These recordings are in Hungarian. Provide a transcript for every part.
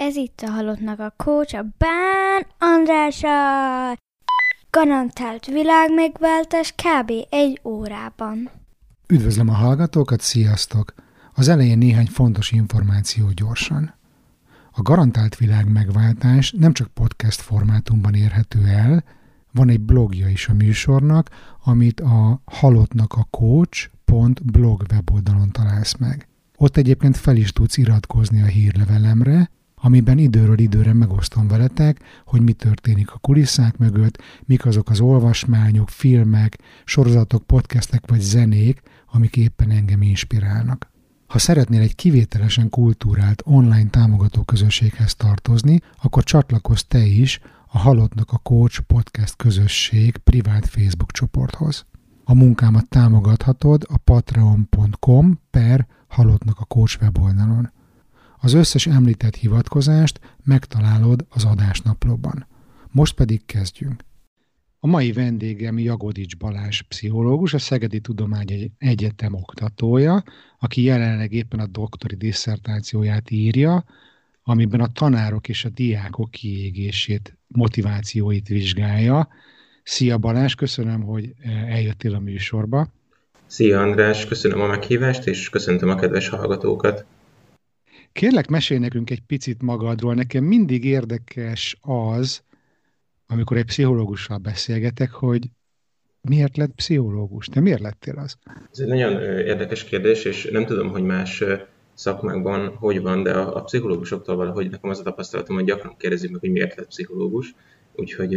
Ez itt a Halottnak a Coach, a Bán Andrása. Garantált világmegváltás kb. egy órában. Üdvözlöm a hallgatókat, sziasztok! Az elején néhány fontos információ gyorsan. A garantált világ megváltás nem csak podcast formátumban érhető el, van egy blogja is a műsornak, amit a halottnak a coach.blog weboldalon találsz meg. Ott egyébként fel is tudsz iratkozni a hírlevelemre, amiben időről időre megosztom veletek, hogy mi történik a kulisszák mögött, mik azok az olvasmányok, filmek, sorozatok, podcastek vagy zenék, amik éppen engem inspirálnak. Ha szeretnél egy kivételesen kultúrált online támogató közösséghez tartozni, akkor csatlakozz te is a Halottnak a Coach podcast közösség privát Facebook csoporthoz. A munkámat támogathatod a patreon.com per Halottnak a Coach weboldalon. Az összes említett hivatkozást megtalálod az adásnaplóban. Most pedig kezdjünk. A mai vendégem Jagodics Balázs pszichológus, a Szegedi Tudomány Egyetem oktatója, aki jelenleg éppen a doktori disszertációját írja, amiben a tanárok és a diákok kiégését, motivációit vizsgálja. Szia Balázs, köszönöm, hogy eljöttél a műsorba. Szia András, köszönöm a meghívást, és köszöntöm a kedves hallgatókat. Kérlek, mesélj nekünk egy picit magadról. Nekem mindig érdekes az, amikor egy pszichológussal beszélgetek, hogy miért lett pszichológus? Te miért lettél az? Ez egy nagyon érdekes kérdés, és nem tudom, hogy más szakmákban hogy van, de a, a pszichológusoktól valahogy nekem az a tapasztalatom, hogy gyakran kérdezik meg, hogy miért lett pszichológus, úgyhogy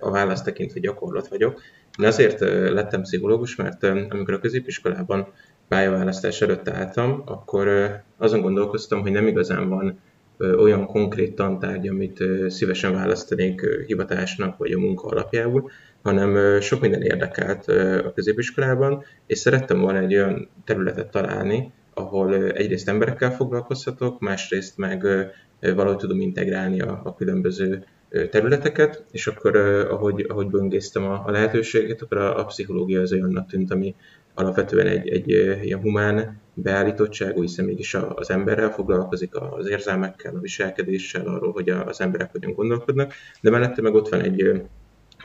a választ tekintve gyakorlat vagyok. Én azért lettem pszichológus, mert amikor a középiskolában pályaválasztás előtt álltam, akkor azon gondolkoztam, hogy nem igazán van olyan konkrét tantárgy, amit szívesen választanék hivatásnak vagy a munka alapjául, hanem sok minden érdekelt a középiskolában, és szerettem volna egy olyan területet találni, ahol egyrészt emberekkel foglalkozhatok, másrészt meg valahogy tudom integrálni a, a különböző területeket, és akkor ahogy, ahogy böngésztem a, a lehetőséget, akkor a, a pszichológia az olyannak tűnt, ami, alapvetően egy, egy ilyen humán beállítottságú, hiszen mégis az emberrel foglalkozik, az érzelmekkel, a viselkedéssel, arról, hogy az emberek hogyan gondolkodnak, de mellette meg ott van egy,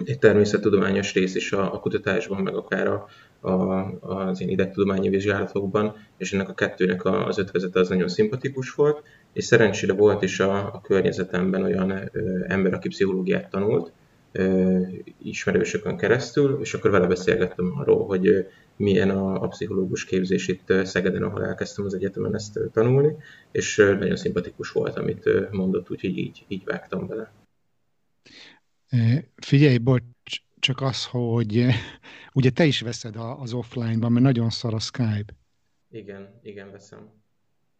egy természettudományos rész is a, a kutatásban, meg akár a, a, az ilyen idegtudományi vizsgálatokban, és ennek a kettőnek az ötvezete az nagyon szimpatikus volt, és szerencsére volt is a, a környezetemben olyan ö, ember, aki pszichológiát tanult, ö, ismerősökön keresztül, és akkor vele beszélgettem arról, hogy milyen a, a pszichológus képzés itt Szegeden, ahol elkezdtem az egyetemen ezt tanulni, és nagyon szimpatikus volt, amit mondott, úgyhogy így, így vágtam bele. Figyelj, bocs, csak az, hogy ugye te is veszed az offline-ban, mert nagyon szar a Skype. Igen, igen, veszem.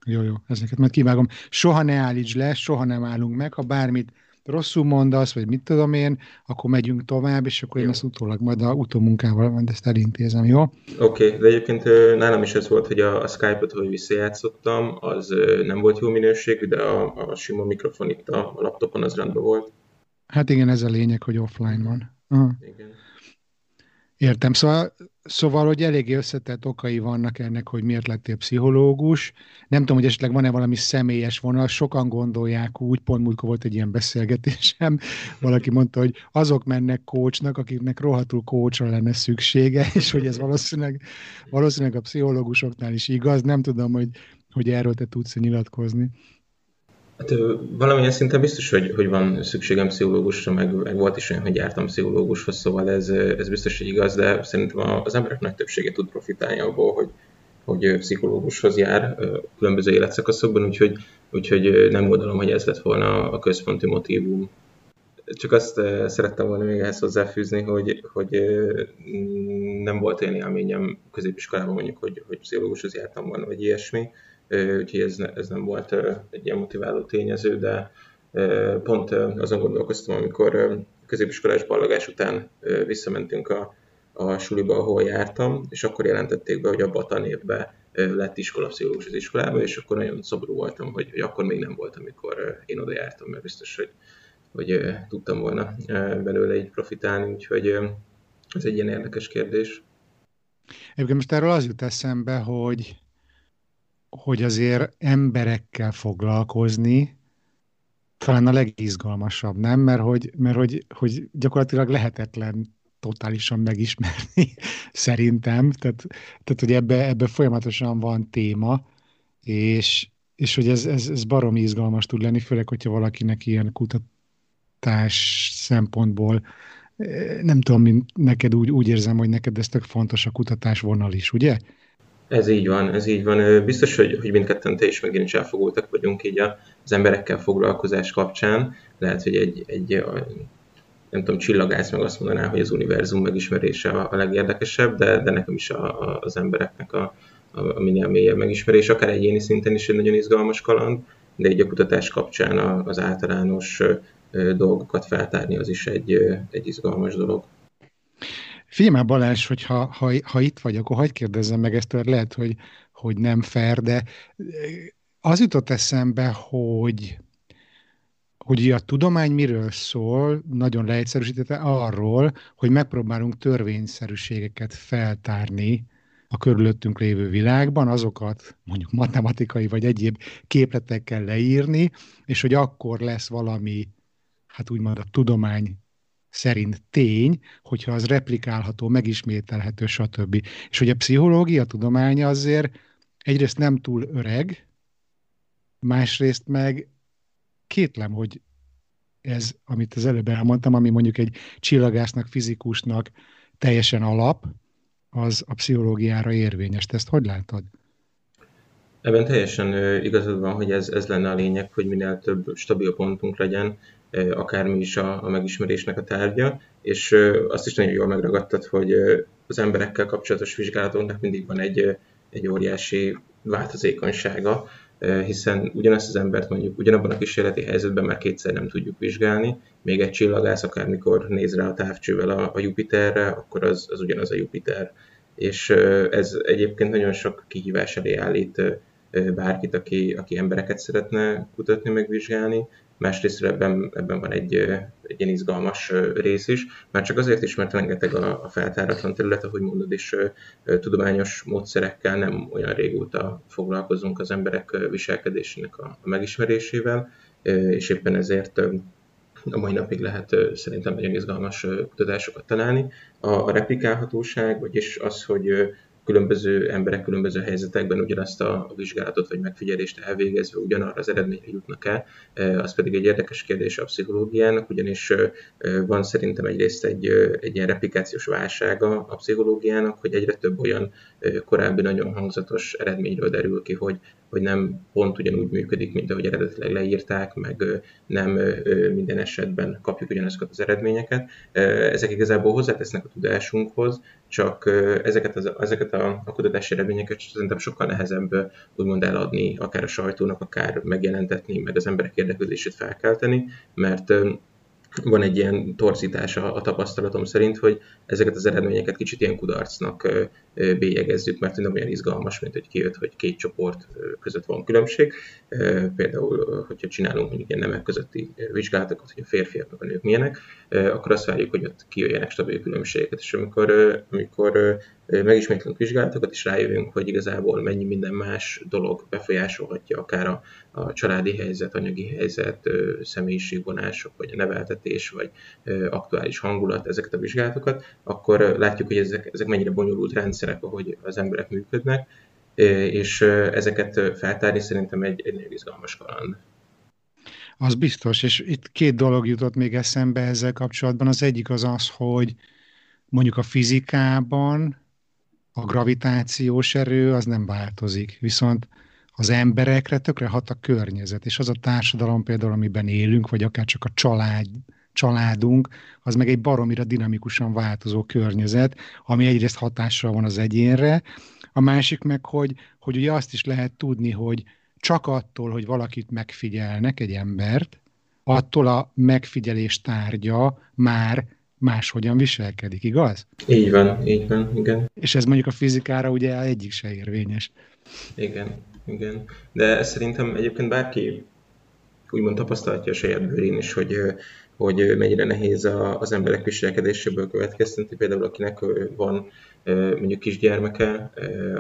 Jó, jó, ezeket majd kivágom. Soha ne állíts le, soha nem állunk meg, ha bármit rosszul mondasz, vagy mit tudom én, akkor megyünk tovább, és akkor jó. én ezt utólag majd a utómunkával ezt elintézem, jó? Oké, okay, de egyébként nálam is ez volt, hogy a, a Skype-ot, hogy visszajátszottam, az nem volt jó minőségű, de a, a sima mikrofon itt a, a laptopon az rendben volt. Hát igen, ez a lényeg, hogy offline van. Aha. Igen. Értem, szóval, szóval, hogy eléggé összetett okai vannak ennek, hogy miért lettél pszichológus. Nem tudom, hogy esetleg van-e valami személyes vonal, sokan gondolják úgy, pont múltkor volt egy ilyen beszélgetésem, valaki mondta, hogy azok mennek coachnak, akiknek rohadtul coachra lenne szüksége, és hogy ez valószínűleg, valószínűleg a pszichológusoknál is igaz. Nem tudom, hogy, hogy erről te tudsz nyilatkozni. Hát valamilyen szinten biztos, hogy, hogy van szükségem pszichológusra, meg, meg volt is olyan, hogy jártam pszichológushoz, szóval ez, ez biztos, hogy igaz, de szerintem az emberek nagy többsége tud profitálni abból, hogy, hogy pszichológushoz jár különböző életszakaszokban, úgyhogy, úgyhogy nem gondolom, hogy ez lett volna a központi motivum. Csak azt szerettem volna még ehhez hozzáfűzni, hogy, hogy nem volt olyan élményem középiskolában mondjuk, hogy, hogy pszichológushoz jártam volna, vagy ilyesmi, úgyhogy ez, ez nem volt egy ilyen motiváló tényező, de pont azon gondolkoztam, amikor középiskolás ballagás után visszamentünk a, a suliba, ahol jártam, és akkor jelentették be, hogy abban a tanévben lett iskolapszichológus az iskolába, és akkor nagyon szomorú voltam, hogy, hogy akkor még nem volt, amikor én oda jártam, mert biztos, hogy, hogy tudtam volna belőle így profitálni, úgyhogy ez egy ilyen érdekes kérdés. Egyébként most erről az jut eszembe, hogy hogy azért emberekkel foglalkozni, talán a legizgalmasabb, nem? Mert hogy, mert hogy, hogy gyakorlatilag lehetetlen totálisan megismerni, szerintem. Tehát, tehát hogy ebbe, ebbe folyamatosan van téma, és, és hogy ez, ez, ez baromi izgalmas tud lenni, főleg, hogyha valakinek ilyen kutatás szempontból eh, nem tudom, mint neked úgy, úgy érzem, hogy neked ez tök fontos a kutatás vonal is, ugye? Ez így van, ez így van. Biztos, hogy, hogy mindketten te is meg én is elfogultak vagyunk így az emberekkel foglalkozás kapcsán. Lehet, hogy egy, egy nem tudom, csillagász meg azt mondaná, hogy az univerzum megismerése a, legérdekesebb, de, de nekem is a, a, az embereknek a, a, a minél mélyebb megismerés, akár egyéni szinten is egy nagyon izgalmas kaland, de egy a kutatás kapcsán az általános dolgokat feltárni az is egy, egy izgalmas dolog. Figyelj már Balázs, hogy ha, ha, ha itt vagy, akkor hagyd kérdezzem meg ezt, lehet, hogy, hogy nem fair, de az jutott eszembe, hogy hogy a tudomány miről szól, nagyon leegyszerűsítette arról, hogy megpróbálunk törvényszerűségeket feltárni a körülöttünk lévő világban, azokat mondjuk matematikai vagy egyéb képletekkel leírni, és hogy akkor lesz valami, hát úgymond a tudomány szerint tény, hogyha az replikálható, megismételhető, stb. És hogy a pszichológia tudománya azért egyrészt nem túl öreg, másrészt meg kétlem, hogy ez, amit az előbb elmondtam, ami mondjuk egy csillagásznak, fizikusnak teljesen alap, az a pszichológiára érvényes. Te ezt hogy látod? Ebben teljesen igazad van, hogy ez, ez lenne a lényeg, hogy minél több stabil pontunk legyen, akármi is a, a megismerésnek a tárgya, és azt is nagyon jól megragadtad, hogy az emberekkel kapcsolatos vizsgálatoknak mindig van egy, egy óriási változékonysága, hiszen ugyanazt az embert mondjuk ugyanabban a kísérleti helyzetben már kétszer nem tudjuk vizsgálni, még egy csillagász akármikor néz rá a távcsővel a, a Jupiterre, akkor az, az ugyanaz a Jupiter. És ez egyébként nagyon sok kihívás elé állít bárkit, aki, aki embereket szeretne kutatni, megvizsgálni, másrészt ebben, ebben van egy, egy ilyen izgalmas rész is, már csak azért is, mert rengeteg a, a feltáratlan terület, ahogy mondod is, tudományos módszerekkel nem olyan régóta foglalkozunk az emberek viselkedésének a, a megismerésével, és éppen ezért a mai napig lehet szerintem nagyon izgalmas kutatásokat találni. A, a replikálhatóság, vagyis az, hogy különböző emberek különböző helyzetekben ugyanazt a vizsgálatot vagy megfigyelést elvégezve ugyanarra az eredményre jutnak el, e, az pedig egy érdekes kérdés a pszichológiának, ugyanis e, van szerintem egyrészt egy, e, egy ilyen replikációs válsága a pszichológiának, hogy egyre több olyan korábbi nagyon hangzatos eredményről derül ki, hogy, hogy nem pont ugyanúgy működik, mint ahogy eredetileg leírták, meg nem minden esetben kapjuk ugyanazokat az eredményeket. Ezek igazából hozzátesznek a tudásunkhoz, csak ezeket, az, ezeket a, a kutatási eredményeket szerintem sokkal nehezebb úgymond eladni, akár a sajtónak, akár megjelentetni, meg az emberek érdeklődését felkelteni, mert van egy ilyen torzítás a, a tapasztalatom szerint, hogy ezeket az eredményeket kicsit ilyen kudarcnak bélyegezzük, mert nem olyan izgalmas, mint hogy kijött, hogy két csoport között van különbség. Például, hogyha csinálunk mondjuk ilyen nemek közötti vizsgálatokat, hogy a férfiak meg a nők milyenek, akkor azt várjuk, hogy ott kijöjjenek stabil különbségeket. És amikor, amikor megismétlünk vizsgálatokat, és rájövünk, hogy igazából mennyi minden más dolog befolyásolhatja akár a, a családi helyzet, anyagi helyzet, személyiségvonások, vagy a neveltetés, vagy aktuális hangulat, ezeket a vizsgálatokat, akkor látjuk, hogy ezek, ezek mennyire bonyolult rendszerek, ahogy az emberek működnek, és ezeket feltárni szerintem egy, egy nagyon izgalmas kaland. Az biztos, és itt két dolog jutott még eszembe ezzel kapcsolatban. Az egyik az az, hogy mondjuk a fizikában a gravitációs erő az nem változik, viszont az emberekre tökre hat a környezet, és az a társadalom például, amiben élünk, vagy akár csak a család, családunk, az meg egy baromira dinamikusan változó környezet, ami egyrészt hatással van az egyénre, a másik meg, hogy, hogy ugye azt is lehet tudni, hogy csak attól, hogy valakit megfigyelnek, egy embert, attól a megfigyelés tárgya már máshogyan viselkedik, igaz? Így van, így van, igen. És ez mondjuk a fizikára ugye egyik se érvényes. Igen, igen. De szerintem egyébként bárki úgymond tapasztalhatja a saját bőrén is, hogy, hogy mennyire nehéz az emberek viselkedéséből következtetni. Például akinek van mondjuk kisgyermeke,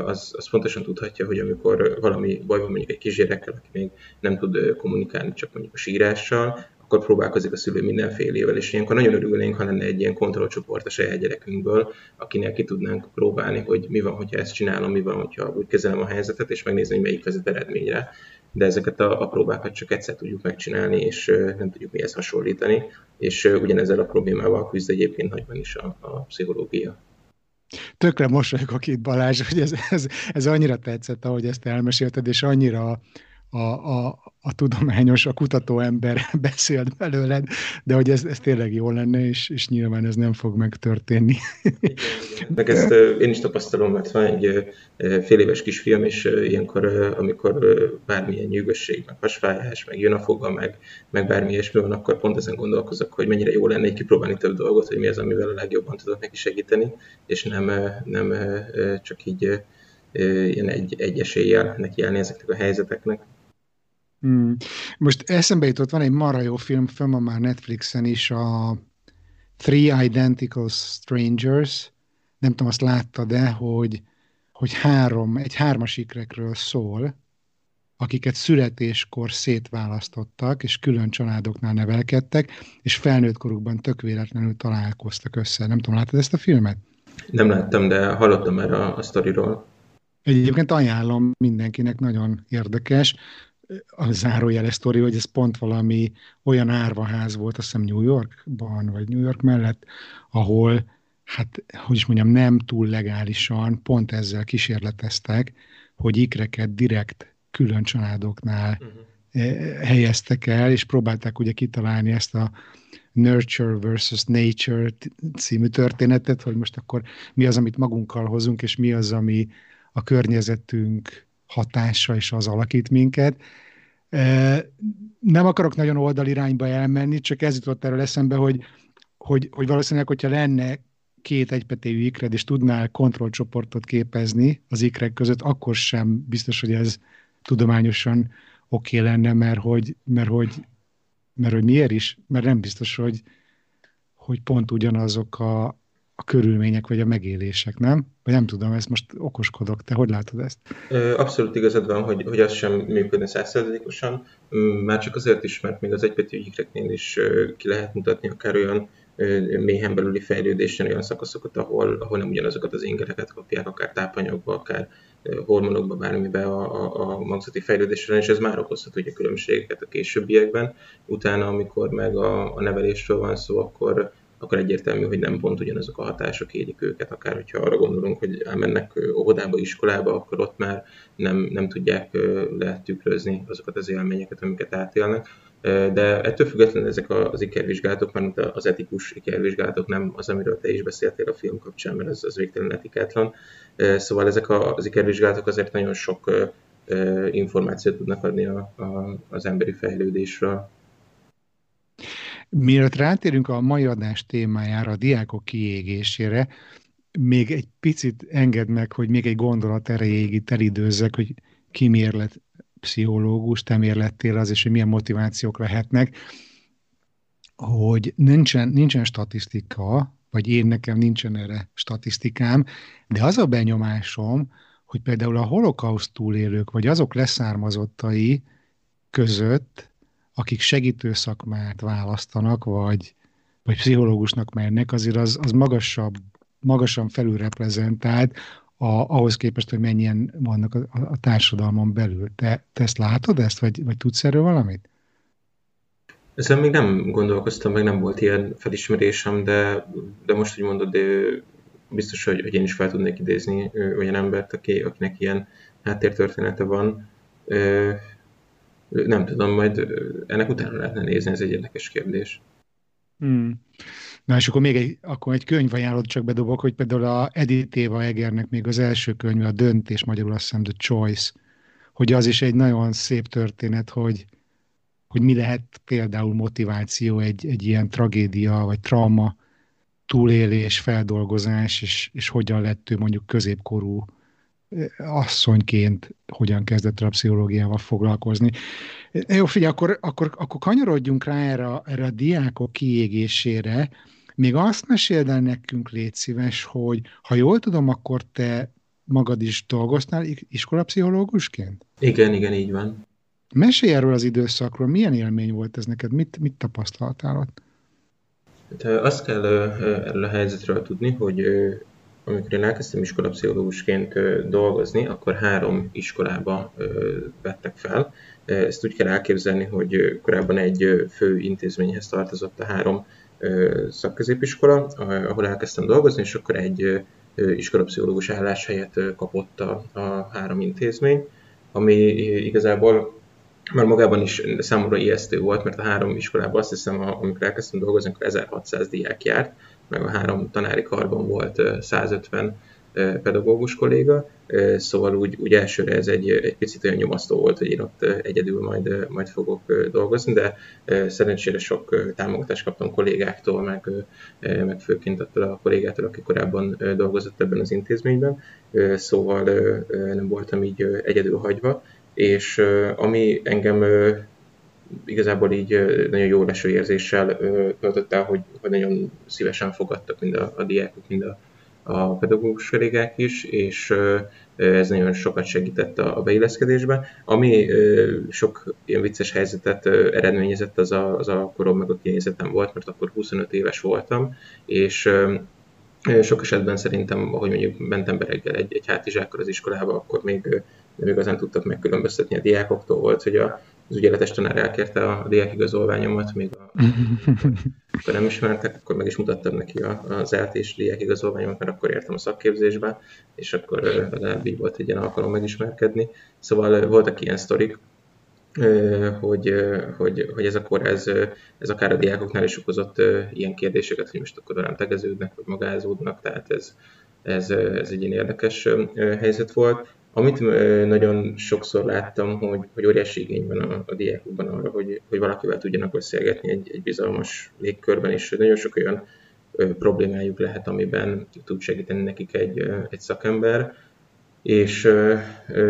az, az pontosan tudhatja, hogy amikor valami baj van mondjuk egy kisgyerekkel, aki még nem tud kommunikálni csak mondjuk a sírással, akkor próbálkozik a szülő mindenfélével, és ilyenkor nagyon örülnénk, ha lenne egy ilyen kontrollcsoport a saját gyerekünkből, akinek ki tudnánk próbálni, hogy mi van, hogyha ezt csinálom, mi van, hogyha úgy kezelem a helyzetet, és megnézni, hogy melyik vezet eredményre. De ezeket a, a próbákat csak egyszer tudjuk megcsinálni, és nem tudjuk mihez hasonlítani, és ugyanezzel a problémával küzd egyébként nagyban is a, a pszichológia. Tökre mosolyogok itt Balázs, hogy ez, ez, ez annyira tetszett, ahogy ezt elmesélted, és annyira a, a, a tudományos, a kutató ember beszélt belőled, de hogy ez, ez tényleg jó lenne, és, és nyilván ez nem fog megtörténni. Meg ezt én is tapasztalom, mert van egy fél éves kisfiam, és ilyenkor, amikor bármilyen nyűgösség, meg hasfájás, meg jön a foga, meg, meg bármi ilyesmi van, akkor pont ezen gondolkozok, hogy mennyire jó lenne kipróbálni több dolgot, hogy mi az, amivel a legjobban tudok neki segíteni, és nem, nem csak így ilyen egy, egy eséllyel nekiállni ezeknek a helyzeteknek. Hmm. Most eszembe jutott, van egy mara jó film, film van már Netflixen is, a Three Identical Strangers, nem tudom, azt látta, de hogy, hogy három, egy hármas ikrekről szól, akiket születéskor szétválasztottak, és külön családoknál nevelkedtek, és felnőtt korukban tök véletlenül találkoztak össze. Nem tudom, láttad ezt a filmet? Nem láttam, de hallottam erre a, a sztoriról. Egyébként ajánlom mindenkinek, nagyon érdekes a zárójeles sztori, hogy ez pont valami olyan árvaház volt, azt hiszem New Yorkban, vagy New York mellett, ahol, hát, hogy is mondjam, nem túl legálisan pont ezzel kísérleteztek, hogy ikreket direkt külön családoknál uh-huh. helyeztek el, és próbálták ugye kitalálni ezt a Nurture versus Nature című történetet, hogy most akkor mi az, amit magunkkal hozunk, és mi az, ami a környezetünk hatása, és az alakít minket. Nem akarok nagyon oldalirányba elmenni, csak ez jutott erről eszembe, hogy, hogy, hogy valószínűleg, hogyha lenne két egypetéjű ikred, és tudnál kontrollcsoportot képezni az ikrek között, akkor sem biztos, hogy ez tudományosan oké okay lenne, mert hogy, mert hogy, mert hogy miért is? Mert nem biztos, hogy, hogy pont ugyanazok a, a körülmények vagy a megélések, nem? Vagy nem tudom, ezt most okoskodok, te hogy látod ezt? Abszolút igazad van, hogy, hogy az sem működne százszerzadékosan, már csak azért is, mert még az egybetű ikreknél is ki lehet mutatni akár olyan méhen belüli fejlődésen olyan szakaszokat, ahol, ahol nem ugyanazokat az ingereket kapják, akár tápanyagba, akár hormonokba, bármibe a, a, a magzati fejlődésre, és ez már okozhat ugye különbségeket a későbbiekben. Utána, amikor meg a, a nevelésről van szó, akkor akkor egyértelmű, hogy nem pont ugyanazok a hatások érik őket, akár hogyha arra gondolunk, hogy elmennek óvodába, iskolába, akkor ott már nem, nem tudják letükrözni azokat az élményeket, amiket átélnek. De ettől függetlenül ezek az ikervizsgálatok, mert az etikus ikervizsgálatok nem az, amiről te is beszéltél a film kapcsán, mert az, az végtelen etikátlan. Szóval ezek az ikervizsgálatok azért nagyon sok információt tudnak adni a, a, az emberi fejlődésről. Mielőtt rátérünk a mai adás témájára, a diákok kiégésére, még egy picit enged meg, hogy még egy gondolat erejéig elidőzzek, hogy ki miért lett pszichológus, te miért lettél az, és hogy milyen motivációk lehetnek, hogy nincsen, nincsen statisztika, vagy én nekem nincsen erre statisztikám, de az a benyomásom, hogy például a holokauszt túlélők, vagy azok leszármazottai között akik segítő szakmát választanak, vagy, vagy pszichológusnak mennek, azért az, az magasabb, magasan felülreprezentált a, ahhoz képest, hogy mennyien vannak a, a társadalmon belül. Te, te ezt látod ezt, vagy, vagy tudsz erről valamit? Ezen még nem gondolkoztam, meg nem volt ilyen felismerésem, de, de most, hogy mondod, de biztos, hogy, hogy én is fel tudnék idézni olyan embert, aki, akinek ilyen háttértörténete van nem tudom, majd ennek utána lehetne nézni, ez egy érdekes kérdés. Hmm. Na és akkor még egy, akkor egy könyvajánlót csak bedobok, hogy például a Edith Éva Egernek még az első könyve, a Döntés, magyarul azt hiszem The Choice, hogy az is egy nagyon szép történet, hogy, hogy mi lehet például motiváció egy, egy ilyen tragédia vagy trauma túlélés, feldolgozás, és, és hogyan lett ő mondjuk középkorú asszonyként hogyan kezdett a pszichológiával foglalkozni. Jó, figyelj, akkor, akkor, akkor kanyarodjunk rá erre, erre a diákok kiégésére. Még azt meséld el nekünk, légy szíves, hogy ha jól tudom, akkor te magad is dolgoztál iskolapszichológusként? Igen, igen, így van. Mesélj erről az időszakról, milyen élmény volt ez neked, mit, mit tapasztaltál ott? Hát, azt kell erről a helyzetről tudni, hogy amikor én elkezdtem iskolapszichológusként dolgozni, akkor három iskolába vettek fel. Ezt úgy kell elképzelni, hogy korábban egy fő intézményhez tartozott a három szakközépiskola, ahol elkezdtem dolgozni, és akkor egy iskolapszichológus álláshelyet kapott a, a három intézmény, ami igazából már magában is számomra ijesztő volt, mert a három iskolában azt hiszem, amikor elkezdtem dolgozni, akkor 1600 diák járt, meg a három tanári karban volt 150 pedagógus kolléga, szóval úgy, úgy elsőre ez egy, egy picit olyan nyomasztó volt, hogy én ott egyedül majd, majd fogok dolgozni, de szerencsére sok támogatást kaptam kollégáktól, meg, meg főként attól a kollégától, aki korábban dolgozott ebben az intézményben, szóval nem voltam így egyedül hagyva, és ami engem igazából így nagyon jó leső érzéssel töltött el, hogy, hogy nagyon szívesen fogadtak mind a, a diákok, mind a, a pedagógus kollégák is, és ez nagyon sokat segített a, a beilleszkedésbe. Ami sok ilyen vicces helyzetet eredményezett, az a, az a korom meg a kinézetem volt, mert akkor 25 éves voltam, és sok esetben szerintem, ahogy mondjuk mentem be reggel egy, egy hátizsákkal az iskolába, akkor még nem igazán tudtak megkülönböztetni a diákoktól. Volt, hogy a, az ügyeletes tanár elkérte a diákigazolványomat, még a, akkor nem ismertek, akkor meg is mutattam neki az eltés diákigazolványomat, mert akkor értem a szakképzésbe, és akkor legalább így volt egy ilyen alkalom megismerkedni. Szóval voltak ilyen sztorik, hogy, hogy, hogy ez akkor ez, ez akár a diákoknál is okozott ilyen kérdéseket, hogy most akkor velem tegeződnek, vagy magázódnak, tehát ez, ez, ez egy ilyen érdekes helyzet volt. Amit nagyon sokszor láttam, hogy, hogy óriási igény van a, a diákokban arra, hogy, hogy valakivel tudjanak beszélgetni egy, egy bizalmas légkörben, és nagyon sok olyan problémájuk lehet, amiben tud segíteni nekik egy, egy szakember, és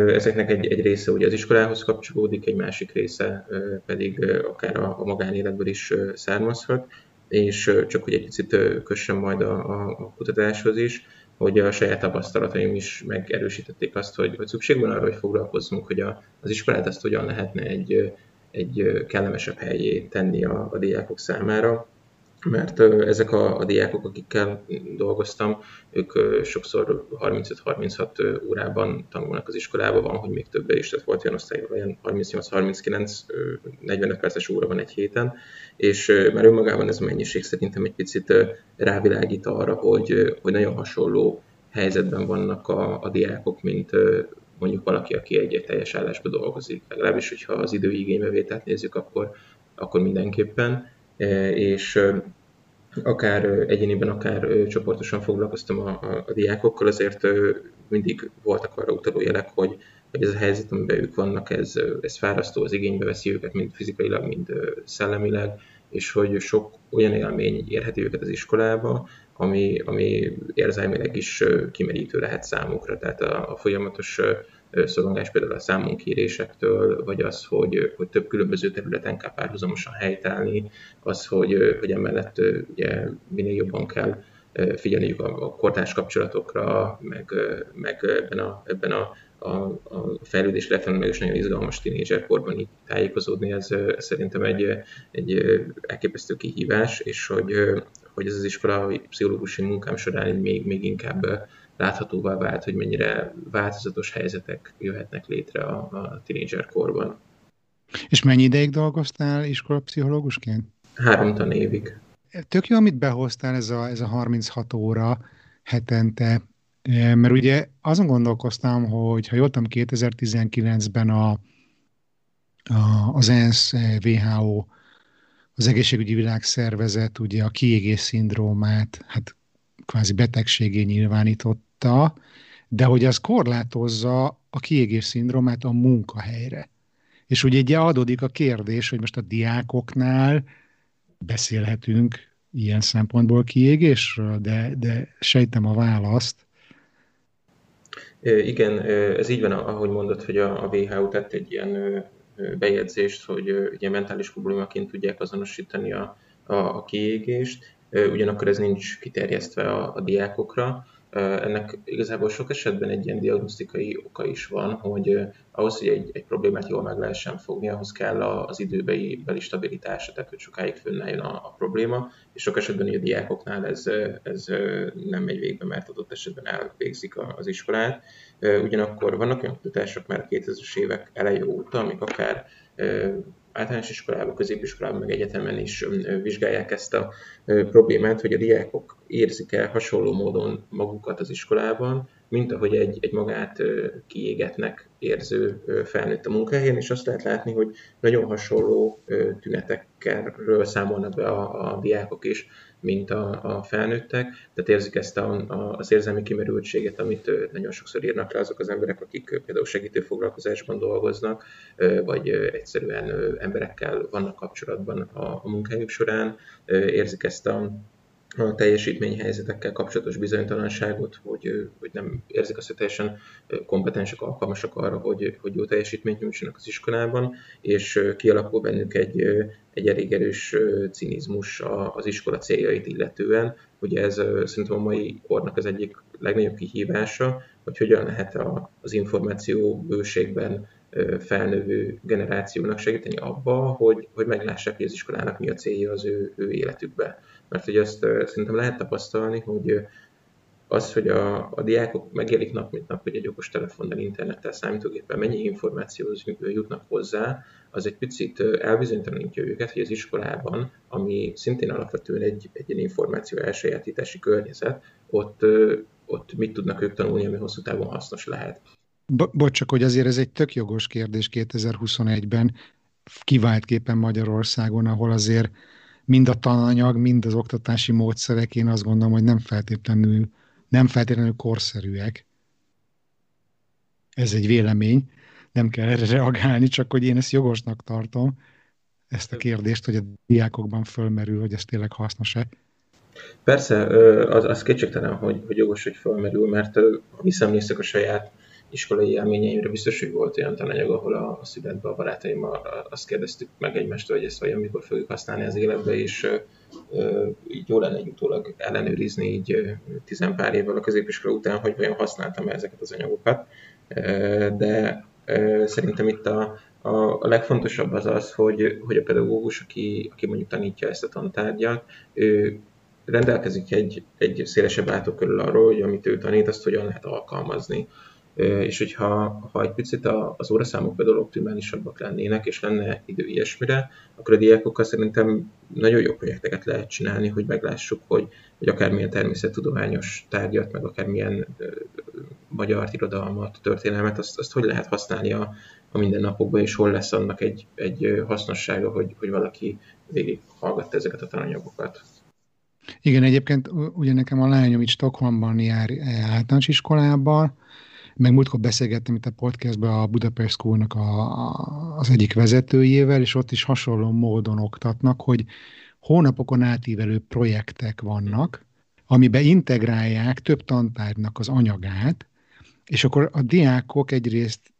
ezeknek egy, egy része ugye az iskolához kapcsolódik, egy másik része pedig akár a, a magánéletből is származhat, és csak hogy egy picit kössem majd a, a, a kutatáshoz is, hogy a saját tapasztalataim is megerősítették azt, hogy, hogy szükség van arra, hogy foglalkozzunk, hogy a, az iskolát ezt hogyan lehetne egy, egy kellemesebb helyé tenni a, a diákok számára, mert ezek a, a diákok, akikkel dolgoztam, ők sokszor 35-36 órában tanulnak az iskolában, van, hogy még többe is, tehát volt olyan osztály, olyan 38-39, 45 perces óra van egy héten, és már önmagában ez a mennyiség szerintem egy picit rávilágít arra, hogy, hogy nagyon hasonló helyzetben vannak a, a diákok, mint mondjuk valaki, aki egy, egy teljes állásba dolgozik. Legalábbis, hogyha az időigénybevételt nézzük, akkor, akkor mindenképpen és akár egyéniben, akár csoportosan foglalkoztam a, a, a diákokkal, azért mindig voltak arra utaló jelek, hogy, hogy ez a helyzet, amiben ők vannak, ez, ez fárasztó, az igénybe veszi őket, mind fizikailag, mind szellemileg, és hogy sok olyan élmény érheti őket az iskolába, ami, ami érzelmileg is kimerítő lehet számukra. Tehát a, a folyamatos szorongás például a számonkérésektől, vagy az, hogy, hogy több különböző területen kell párhuzamosan helytállni, az, hogy, hogy emellett ugye minél jobban kell figyelniük a, kortárs kapcsolatokra, meg, meg ebben a, ebben a a, a fejlődés meg is nagyon izgalmas tínézserkorban így tájékozódni, ez, szerintem egy, egy elképesztő kihívás, és hogy, hogy ez az iskola pszichológusi munkám során még, még inkább láthatóvá vált, hogy mennyire változatos helyzetek jöhetnek létre a, a tínédzserkorban. És mennyi ideig dolgoztál iskolapszichológusként? Három tanévig. Tök jó, amit behoztál, ez a, ez a 36 óra hetente, e, mert ugye azon gondolkoztam, hogy ha jól 2019-ben a, a, az ENSZ e, WHO az egészségügyi világszervezet ugye a kiégés szindrómát, hát kvázi betegségé nyilvánított mondta, de hogy az korlátozza a kiégés szindrómát a munkahelyre. És ugye ugye adódik a kérdés, hogy most a diákoknál beszélhetünk ilyen szempontból kiégésről, de, de sejtem a választ. Igen, ez így van, ahogy mondod, hogy a WHO tett egy ilyen bejegyzést, hogy ugye mentális problémaként tudják azonosítani a, a, a kiégést, ugyanakkor ez nincs kiterjesztve a, a diákokra, ennek igazából sok esetben egy ilyen diagnosztikai oka is van, hogy ahhoz, hogy egy, egy problémát jól meg lehessen fogni, ahhoz kell az időbeli beli stabilitása, tehát hogy sokáig fönnálljon a, a probléma, és sok esetben a diákoknál ez, ez nem megy végbe, mert adott esetben elvégzik az iskolát. Ugyanakkor vannak olyan kutatások már 2000-es évek eleje óta, amik akár általános iskolában, középiskolában, meg egyetemen is vizsgálják ezt a problémát, hogy a diákok érzik el hasonló módon magukat az iskolában, mint ahogy egy, egy magát kiégetnek érző felnőtt a munkahelyen, és azt lehet látni, hogy nagyon hasonló tünetekről számolnak be a, a diákok is mint a, a felnőttek, tehát érzik ezt a, a, az érzelmi kimerültséget, amit nagyon sokszor írnak le azok az emberek, akik például segítő foglalkozásban dolgoznak, vagy egyszerűen emberekkel vannak kapcsolatban a, a munkájuk során, érzik ezt a a teljesítményhelyzetekkel kapcsolatos bizonytalanságot, hogy, hogy nem érzik azt, hogy teljesen kompetensek, alkalmasak arra, hogy, hogy jó teljesítményt nyújtsanak az iskolában, és kialakul bennük egy, egy elég erős cinizmus az iskola céljait illetően. Ugye ez szerintem a mai kornak az egyik legnagyobb kihívása, hogy hogyan lehet az információ bőségben felnövő generációnak segíteni abba, hogy, hogy meglássák, hogy az iskolának mi a célja az ő, ő életükbe mert hogy azt szerintem lehet tapasztalni, hogy az, hogy a, a diákok megélik nap mint nap, hogy egy okos telefonnal, internettel, számítógéppel mennyi információhoz jutnak hozzá, az egy picit elbizonytalanítja őket, hogy az iskolában, ami szintén alapvetően egy, egy információ elsajátítási környezet, ott, ott mit tudnak ők tanulni, ami hosszú távon hasznos lehet. Bo- bocs, csak hogy azért ez egy tök jogos kérdés 2021-ben, kiváltképpen Magyarországon, ahol azért mind a tananyag, mind az oktatási módszerek, én azt gondolom, hogy nem feltétlenül, nem feltétlenül korszerűek. Ez egy vélemény, nem kell erre reagálni, csak hogy én ezt jogosnak tartom, ezt a kérdést, hogy a diákokban fölmerül, hogy ez tényleg hasznos-e. Persze, az, az kétségtelen, hogy, hogy jogos, hogy fölmerül, mert ha visszaemlékszek a saját iskolai élményeimre biztos, hogy volt olyan tananyag, ahol a, a születbe a barátaimmal azt kérdeztük meg egymástól, hogy ezt vajon mikor fogjuk használni az életbe, és így jó lenne egy utólag ellenőrizni így tizenpár évvel a középiskola után, hogy vajon használtam -e ezeket az anyagokat. De szerintem itt a, a, a legfontosabb az az, hogy, hogy a pedagógus, aki, aki mondjuk tanítja ezt a tantárgyat, ő rendelkezik egy, egy szélesebb látókörül arról, hogy amit ő tanít, azt hogyan lehet alkalmazni és hogyha ha egy picit az óraszámok például optimálisabbak lennének, és lenne idő ilyesmire, akkor a diákokkal szerintem nagyon jó projekteket lehet csinálni, hogy meglássuk, hogy, hogy akármilyen természettudományos tárgyat, meg akármilyen magyar irodalmat, történelmet, azt, azt hogy lehet használni a, a mindennapokban, és hol lesz annak egy, egy hasznossága, hogy, hogy valaki végig hallgatta ezeket a tananyagokat. Igen, egyébként ugye nekem a lányom itt Stockholmban jár általános iskolában, meg múltkor beszélgettem itt a podcastben a Budapest School-nak a, a, az egyik vezetőjével, és ott is hasonló módon oktatnak, hogy hónapokon átívelő projektek vannak, amiben integrálják több tantárgynak az anyagát, és akkor a diákok egyrészt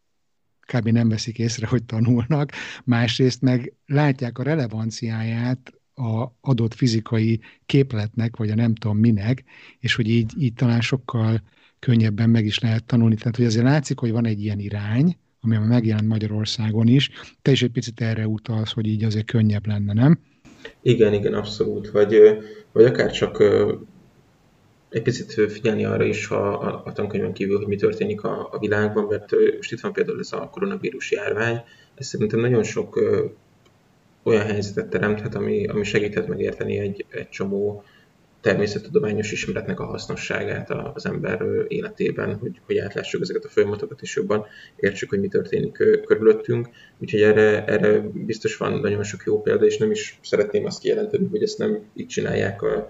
kb. nem veszik észre, hogy tanulnak, másrészt meg látják a relevanciáját a adott fizikai képletnek, vagy a nem tudom minek, és hogy így, így talán sokkal könnyebben meg is lehet tanulni. Tehát, hogy azért látszik, hogy van egy ilyen irány, ami megjelent Magyarországon is. Te is egy picit erre utalsz, hogy így azért könnyebb lenne, nem? Igen, igen, abszolút. Vagy, vagy akár csak egy picit figyelni arra is ha a, a tankönyvön kívül, hogy mi történik a, a világban, mert most itt van például ez a koronavírus járvány, ez szerintem nagyon sok olyan helyzetet teremthet, ami, ami segíthet megérteni egy, egy csomó természettudományos ismeretnek a hasznosságát az ember életében, hogy, hogy átlássuk ezeket a folyamatokat, és jobban értsük, hogy mi történik körülöttünk. Úgyhogy erre, erre biztos van nagyon sok jó példa, és nem is szeretném azt kijelenteni, hogy ezt nem így csinálják a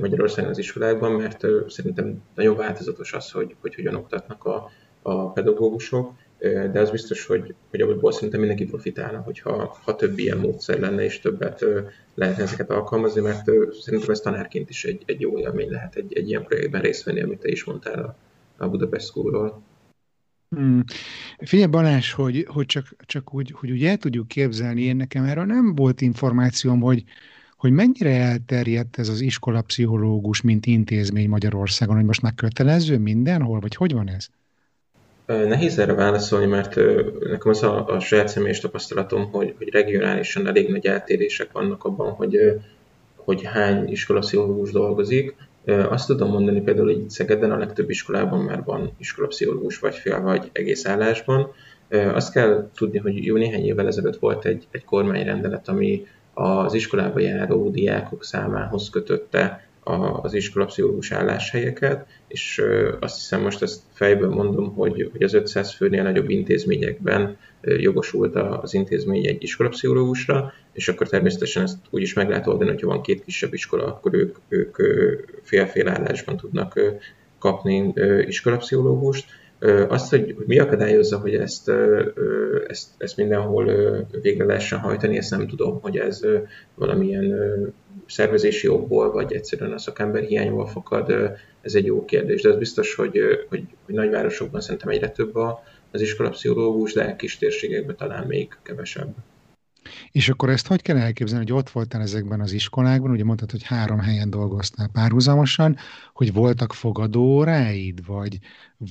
Magyarországon az iskolákban, mert szerintem nagyon változatos az, hogy, hogy hogyan oktatnak a, a pedagógusok, de az biztos, hogy, hogy abból szerintem mindenki profitálna, hogyha ha több ilyen módszer lenne, és többet lehetne ezeket alkalmazni, mert szerintem ez tanárként is egy, egy jó élmény lehet egy, egy ilyen projektben részt venni, amit te is mondtál a, a Budapest School-ról. Hmm. Figyelj Balázs, hogy, hogy csak, csak úgy, hogy úgy el tudjuk képzelni, én nekem erről nem volt információm, hogy, hogy mennyire elterjedt ez az iskolapszichológus, mint intézmény Magyarországon, hogy most már kötelező mindenhol, vagy hogy van ez? Nehéz erre válaszolni, mert nekem az a, a saját személyes tapasztalatom, hogy, hogy regionálisan elég nagy eltérések vannak abban, hogy, hogy hány iskolapszichológus dolgozik. Azt tudom mondani például, hogy itt Szegeden a legtöbb iskolában már van iskolapszichológus vagy fél vagy egész állásban. Azt kell tudni, hogy jó néhány évvel ezelőtt volt egy, egy kormányrendelet, ami az iskolába járó diákok számához kötötte az iskolapszichológus álláshelyeket, és azt hiszem most ezt fejből mondom, hogy, hogy az 500 főnél nagyobb intézményekben jogosult az intézmény egy iskolapszichológusra, és akkor természetesen ezt úgy is meg lehet oldani, hogyha van két kisebb iskola, akkor ők, ők fél-fél állásban tudnak kapni iskolapszichológust. Azt, hogy mi akadályozza, hogy ezt, ezt, ezt mindenhol végre lehessen hajtani, ezt nem tudom, hogy ez valamilyen szervezési okból, vagy egyszerűen a szakember hiányból fakad, ez egy jó kérdés. De az biztos, hogy, hogy, hogy nagyvárosokban szerintem egyre több az iskolapszichológus, de kis térségekben talán még kevesebb. És akkor ezt hogy kell elképzelni, hogy ott voltál ezekben az iskolákban, ugye mondtad, hogy három helyen dolgoztál párhuzamosan, hogy voltak fogadóóráid, vagy,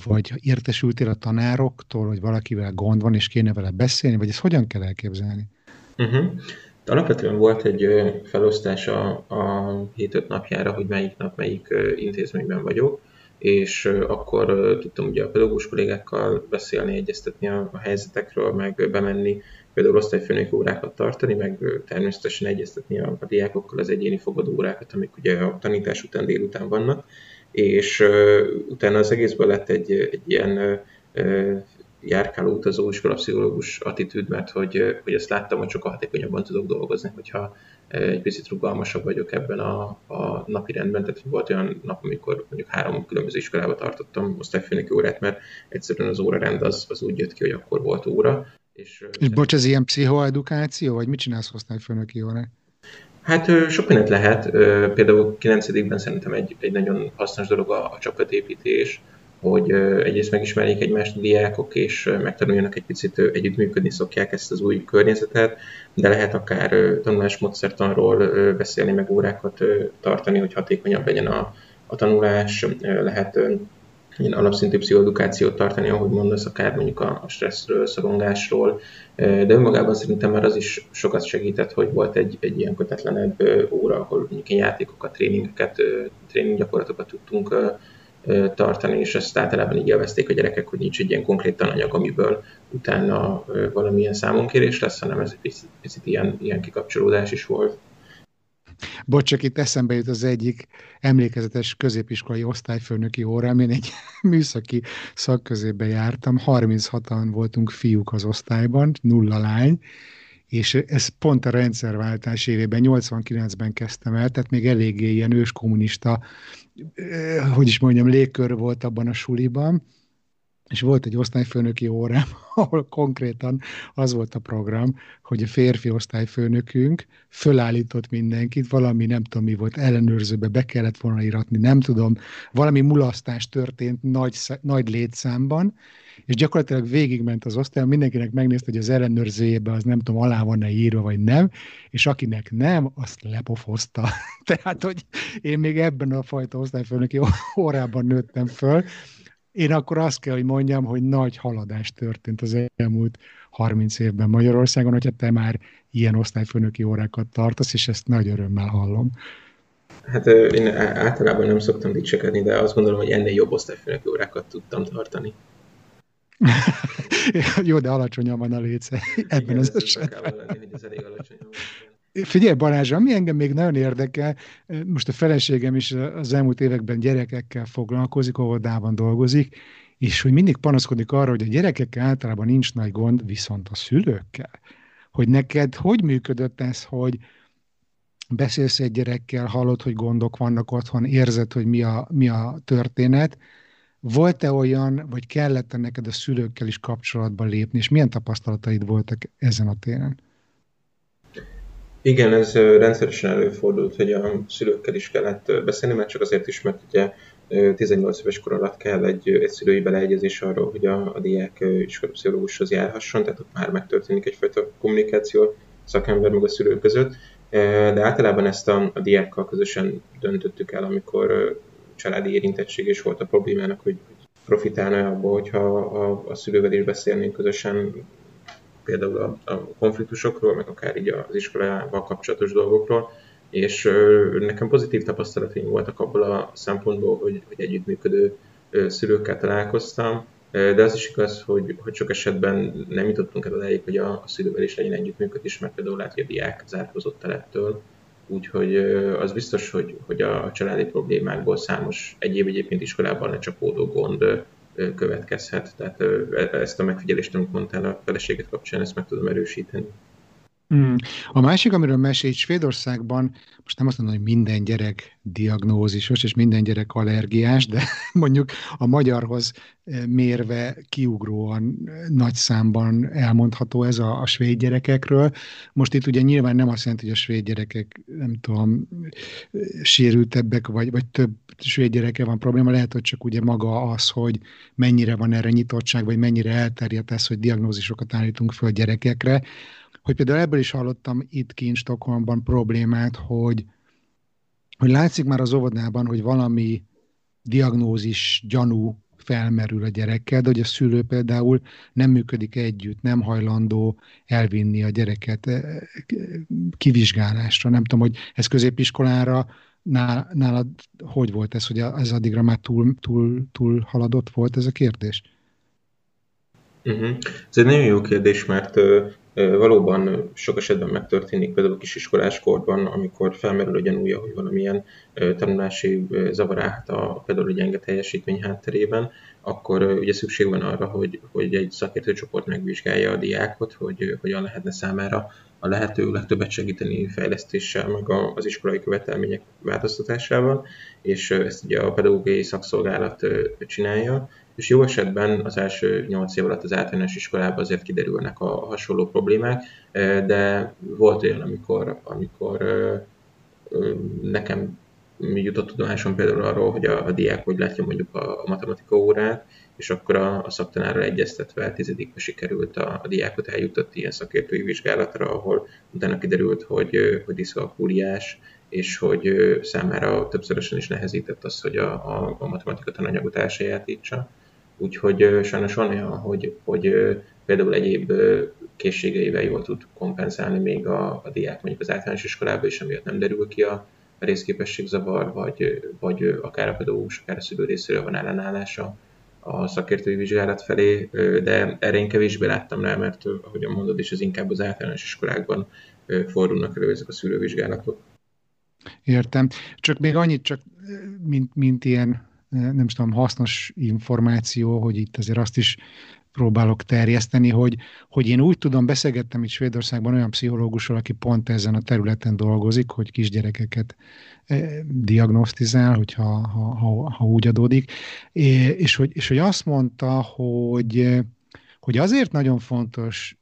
vagy értesültél a tanároktól, hogy valakivel gond van, és kéne vele beszélni, vagy ezt hogyan kell elképzelni? Uh-huh. Alapvetően volt egy felosztás a, a 7-5 napjára, hogy melyik nap melyik intézményben vagyok, és akkor tudtam ugye a pedagógus kollégákkal beszélni, egyeztetni a, a helyzetekről, meg bemenni például osztályfőnök órákat tartani, meg természetesen egyeztetni a, a diákokkal az egyéni fogadóórákat, amik ugye a tanítás után délután vannak, és uh, utána az egészből lett egy, egy ilyen uh, járkáló utazó iskolapszichológus attitűd, mert hogy, hogy azt láttam, hogy sokkal hatékonyabban tudok dolgozni, hogyha egy picit rugalmasabb vagyok ebben a, a napi rendben, tehát volt olyan nap, amikor mondjuk három különböző iskolába tartottam osztályfőnöki órát, mert egyszerűen az órarend az, az úgy jött ki, hogy akkor volt óra, és, és bocs, ez ilyen pszichoedukáció, vagy mit csinálsz osztályfőnöki órán? Hát sok mindent lehet. Például 9 szerintem egy, egy nagyon hasznos dolog a, a csapatépítés, hogy egyrészt megismerjék egymást a diákok, és megtanuljanak egy picit együttműködni, szokják ezt az új környezetet, de lehet akár tanulásmódszertanról beszélni, meg órákat tartani, hogy hatékonyabb legyen a, a tanulás, lehet ilyen alapszintű pszichoedukációt tartani, ahogy mondasz, akár mondjuk a stresszről, szorongásról, de önmagában szerintem már az is sokat segített, hogy volt egy, egy ilyen kötetlenebb óra, ahol mondjuk játékokat, tréningeket, tréninggyakorlatokat tudtunk tartani, és ezt általában így élvezték a gyerekek, hogy nincs egy ilyen konkrét tananyag, amiből utána valamilyen számonkérés lesz, hanem ez egy picit, picit ilyen, ilyen kikapcsolódás is volt. Bocs, csak itt eszembe jut az egyik emlékezetes középiskolai osztályfőnöki órám, én egy műszaki szakközébe jártam, 36-an voltunk fiúk az osztályban, nulla lány, és ez pont a rendszerváltás évében, 89-ben kezdtem el, tehát még eléggé ilyen őskommunista, hogy is mondjam, légkör volt abban a suliban, és volt egy osztályfőnöki órám, ahol konkrétan az volt a program, hogy a férfi osztályfőnökünk fölállított mindenkit, valami nem tudom mi volt, ellenőrzőbe be kellett volna iratni, nem tudom, valami mulasztás történt nagy, nagy létszámban, és gyakorlatilag végigment az osztály, mindenkinek megnézte, hogy az ellenőrzőjébe az nem tudom, alá van-e írva, vagy nem, és akinek nem, azt lepofozta. Tehát, hogy én még ebben a fajta osztályfőnöki órában nőttem föl, én akkor azt kell, hogy mondjam, hogy nagy haladás történt az elmúlt 30 évben Magyarországon, hogyha te már ilyen osztályfőnöki órákat tartasz, és ezt nagy örömmel hallom. Hát én általában nem szoktam dicsekedni, de azt gondolom, hogy ennél jobb osztályfőnöki órákat tudtam tartani. Jó, de alacsonyan van a léce ebben Igen, az esetben. Lenni, ez elég alacsony. Figyelj Balázs, ami engem még nagyon érdekel, most a feleségem is az elmúlt években gyerekekkel foglalkozik, óvodában dolgozik, és hogy mindig panaszkodik arra, hogy a gyerekekkel általában nincs nagy gond, viszont a szülőkkel. Hogy neked hogy működött ez, hogy beszélsz egy gyerekkel, hallod, hogy gondok vannak otthon, érzed, hogy mi a, mi a történet, volt-e olyan, vagy kellett -e neked a szülőkkel is kapcsolatba lépni, és milyen tapasztalataid voltak ezen a téren? Igen, ez rendszeresen előfordult, hogy a szülőkkel is kellett beszélni, mert csak azért is, mert ugye 18 éves kor alatt kell egy, egy szülői beleegyezés arról, hogy a, a diák iskolapszichológushoz járhasson, tehát ott már megtörténik egyfajta kommunikáció szakember meg a szülő között, de általában ezt a, a diákkal közösen döntöttük el, amikor családi érintettség is volt a problémának, hogy profitálna abból, hogyha a, a szülővel is beszélnénk közösen például a, a konfliktusokról, meg akár így az iskolával kapcsolatos dolgokról, és nekem pozitív tapasztalataim voltak abból a szempontból, hogy, hogy együttműködő szülőkkel találkoztam, de az is igaz, hogy, hogy sok esetben nem jutottunk el odáig, hogy a, a szülővel is legyen együttműködés, mert például lehet, hogy a diák zárkozott el ettől, úgyhogy az biztos, hogy, hogy a családi problémákból számos egyéb egyébként iskolában lecsapódó gond következhet. Tehát e, ezt a megfigyelést, amit mondtál a feleséget kapcsán, ezt meg tudom erősíteni. Mm. A másik, amiről mesél, Svédországban, most nem azt mondom, hogy minden gyerek diagnózisos, és minden gyerek allergiás, de mondjuk a magyarhoz eh, mérve kiugróan eh, nagy számban elmondható ez a, a svéd gyerekekről. Most itt ugye nyilván nem azt jelenti, hogy a svéd gyerekek, nem tudom, eh, sérültebbek, vagy, vagy több svéd gyereke van probléma, lehet, hogy csak ugye maga az, hogy mennyire van erre nyitottság, vagy mennyire elterjedt ez, hogy diagnózisokat állítunk föl gyerekekre, hogy például ebből is hallottam itt kint Stockholmban problémát, hogy, hogy látszik már az óvodában, hogy valami diagnózis, gyanú felmerül a gyerekkel, de hogy a szülő például nem működik együtt, nem hajlandó elvinni a gyereket eh, kivizsgálásra. Nem tudom, hogy ez középiskolára nálad hogy volt ez, hogy ez addigra már túl, túl, túl haladott volt ez a kérdés? Uh-huh. Ez egy nagyon jó kérdés, mert valóban sok esetben megtörténik, például a kisiskolás korban, amikor felmerül a gyanúja, hogy valamilyen tanulási zavar állt a például a gyenge teljesítmény hátterében, akkor ugye szükség van arra, hogy, hogy egy szakértőcsoport megvizsgálja a diákot, hogy hogyan lehetne számára a lehető legtöbbet segíteni fejlesztéssel, meg az iskolai követelmények változtatásával, és ezt ugye a pedagógiai szakszolgálat csinálja, és jó esetben az első nyolc év alatt az általános iskolában azért kiderülnek a hasonló problémák, de volt olyan, amikor, amikor nekem jutott tudomásom például arról, hogy a, a diák hogy látja mondjuk a, a matematika órát, és akkor a, a szaktanárral egyeztetve tizedikbe sikerült a, a diákot eljuttatni ilyen szakértői vizsgálatra, ahol utána kiderült, hogy, hogy diszkalkúliás, és hogy számára többszörösen is nehezített az, hogy a, a, a matematika tananyagot elsajátítsa. Úgyhogy sajnos van olyan, hogy, hogy például egyéb készségeivel jól tud kompenzálni még a, a diák mondjuk az általános iskolában, és emiatt nem derül ki a, részképességzavar, vagy, vagy akár a pedagógus, akár a szülő részéről van ellenállása a szakértői vizsgálat felé, de erre én kevésbé láttam rá, mert ahogyan mondod is, ez inkább az általános iskolákban fordulnak elő ezek a szülővizsgálatok. Értem. Csak még annyit, csak mint, mint ilyen nem is tudom, hasznos információ, hogy itt azért azt is próbálok terjeszteni, hogy, hogy én úgy tudom, beszélgettem itt Svédországban olyan pszichológusról, aki pont ezen a területen dolgozik, hogy kisgyerekeket eh, diagnosztizál, hogyha ha, ha, ha úgy adódik, és hogy, és hogy azt mondta, hogy, hogy azért nagyon fontos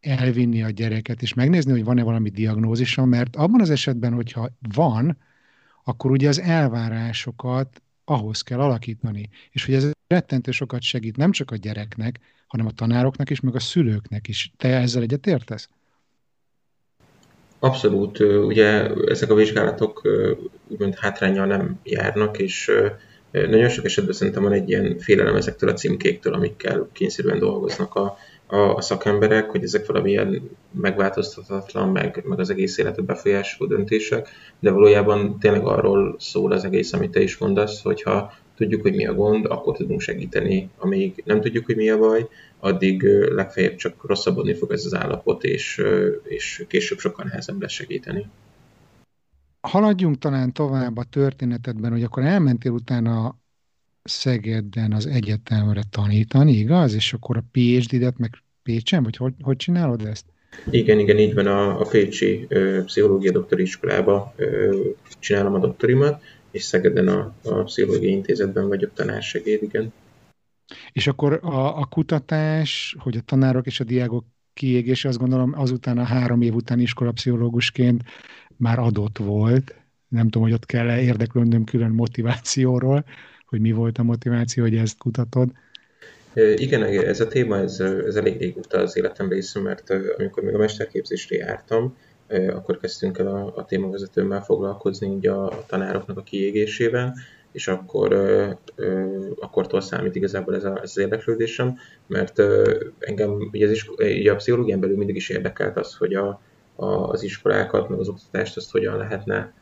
elvinni a gyereket, és megnézni, hogy van-e valami diagnózisa, mert abban az esetben, hogyha van, akkor ugye az elvárásokat ahhoz kell alakítani. És hogy ez rettentő sokat segít nem csak a gyereknek, hanem a tanároknak is, meg a szülőknek is. Te ezzel egyet értesz? Abszolút. Ugye ezek a vizsgálatok úgymond hátrányjal nem járnak, és nagyon sok esetben szerintem van egy ilyen félelem ezektől a címkéktől, amikkel kényszerűen dolgoznak a, a, a szakemberek, hogy ezek valamilyen megváltoztathatatlan, meg, meg az egész életet befolyásoló döntések, de valójában tényleg arról szól az egész, amit te is mondasz, hogyha tudjuk, hogy mi a gond, akkor tudunk segíteni. Amíg nem tudjuk, hogy mi a baj, addig legfeljebb csak rosszabbodni fog ez az állapot, és, és később sokkal nehezebb lesz segíteni. Haladjunk talán tovább a történetedben, hogy akkor elmentél utána Szegeden az egyetemre tanítani, igaz? És akkor a PhD-det meg Pécsen, vagy hogy, hogy csinálod ezt? Igen, igen, így van a, a Fécsi ö, Pszichológia Doktori Iskolába ö, csinálom a doktorimat, és Szegeden a, a Pszichológiai Intézetben vagyok tanársegéd, igen. És akkor a, a kutatás, hogy a tanárok és a diákok kiégése, azt gondolom azután a három év után iskolapszichológusként már adott volt, Nem tudom, hogy ott kell-e érdeklődnöm külön motivációról, hogy mi volt a motiváció, hogy ezt kutatod. Igen, ez a téma, ez, ez elég régóta az életem része, mert amikor még a mesterképzésre jártam, akkor kezdtünk el a, a témavezetőmmel foglalkozni így a, a tanároknak a kiégésével, és akkor, akkortól számít igazából ez, a, ez az érdeklődésem, mert engem ugye, az isko- ugye a pszichológián belül mindig is érdekelt az, hogy a, a, az iskolákat, meg az oktatást azt hogyan lehetne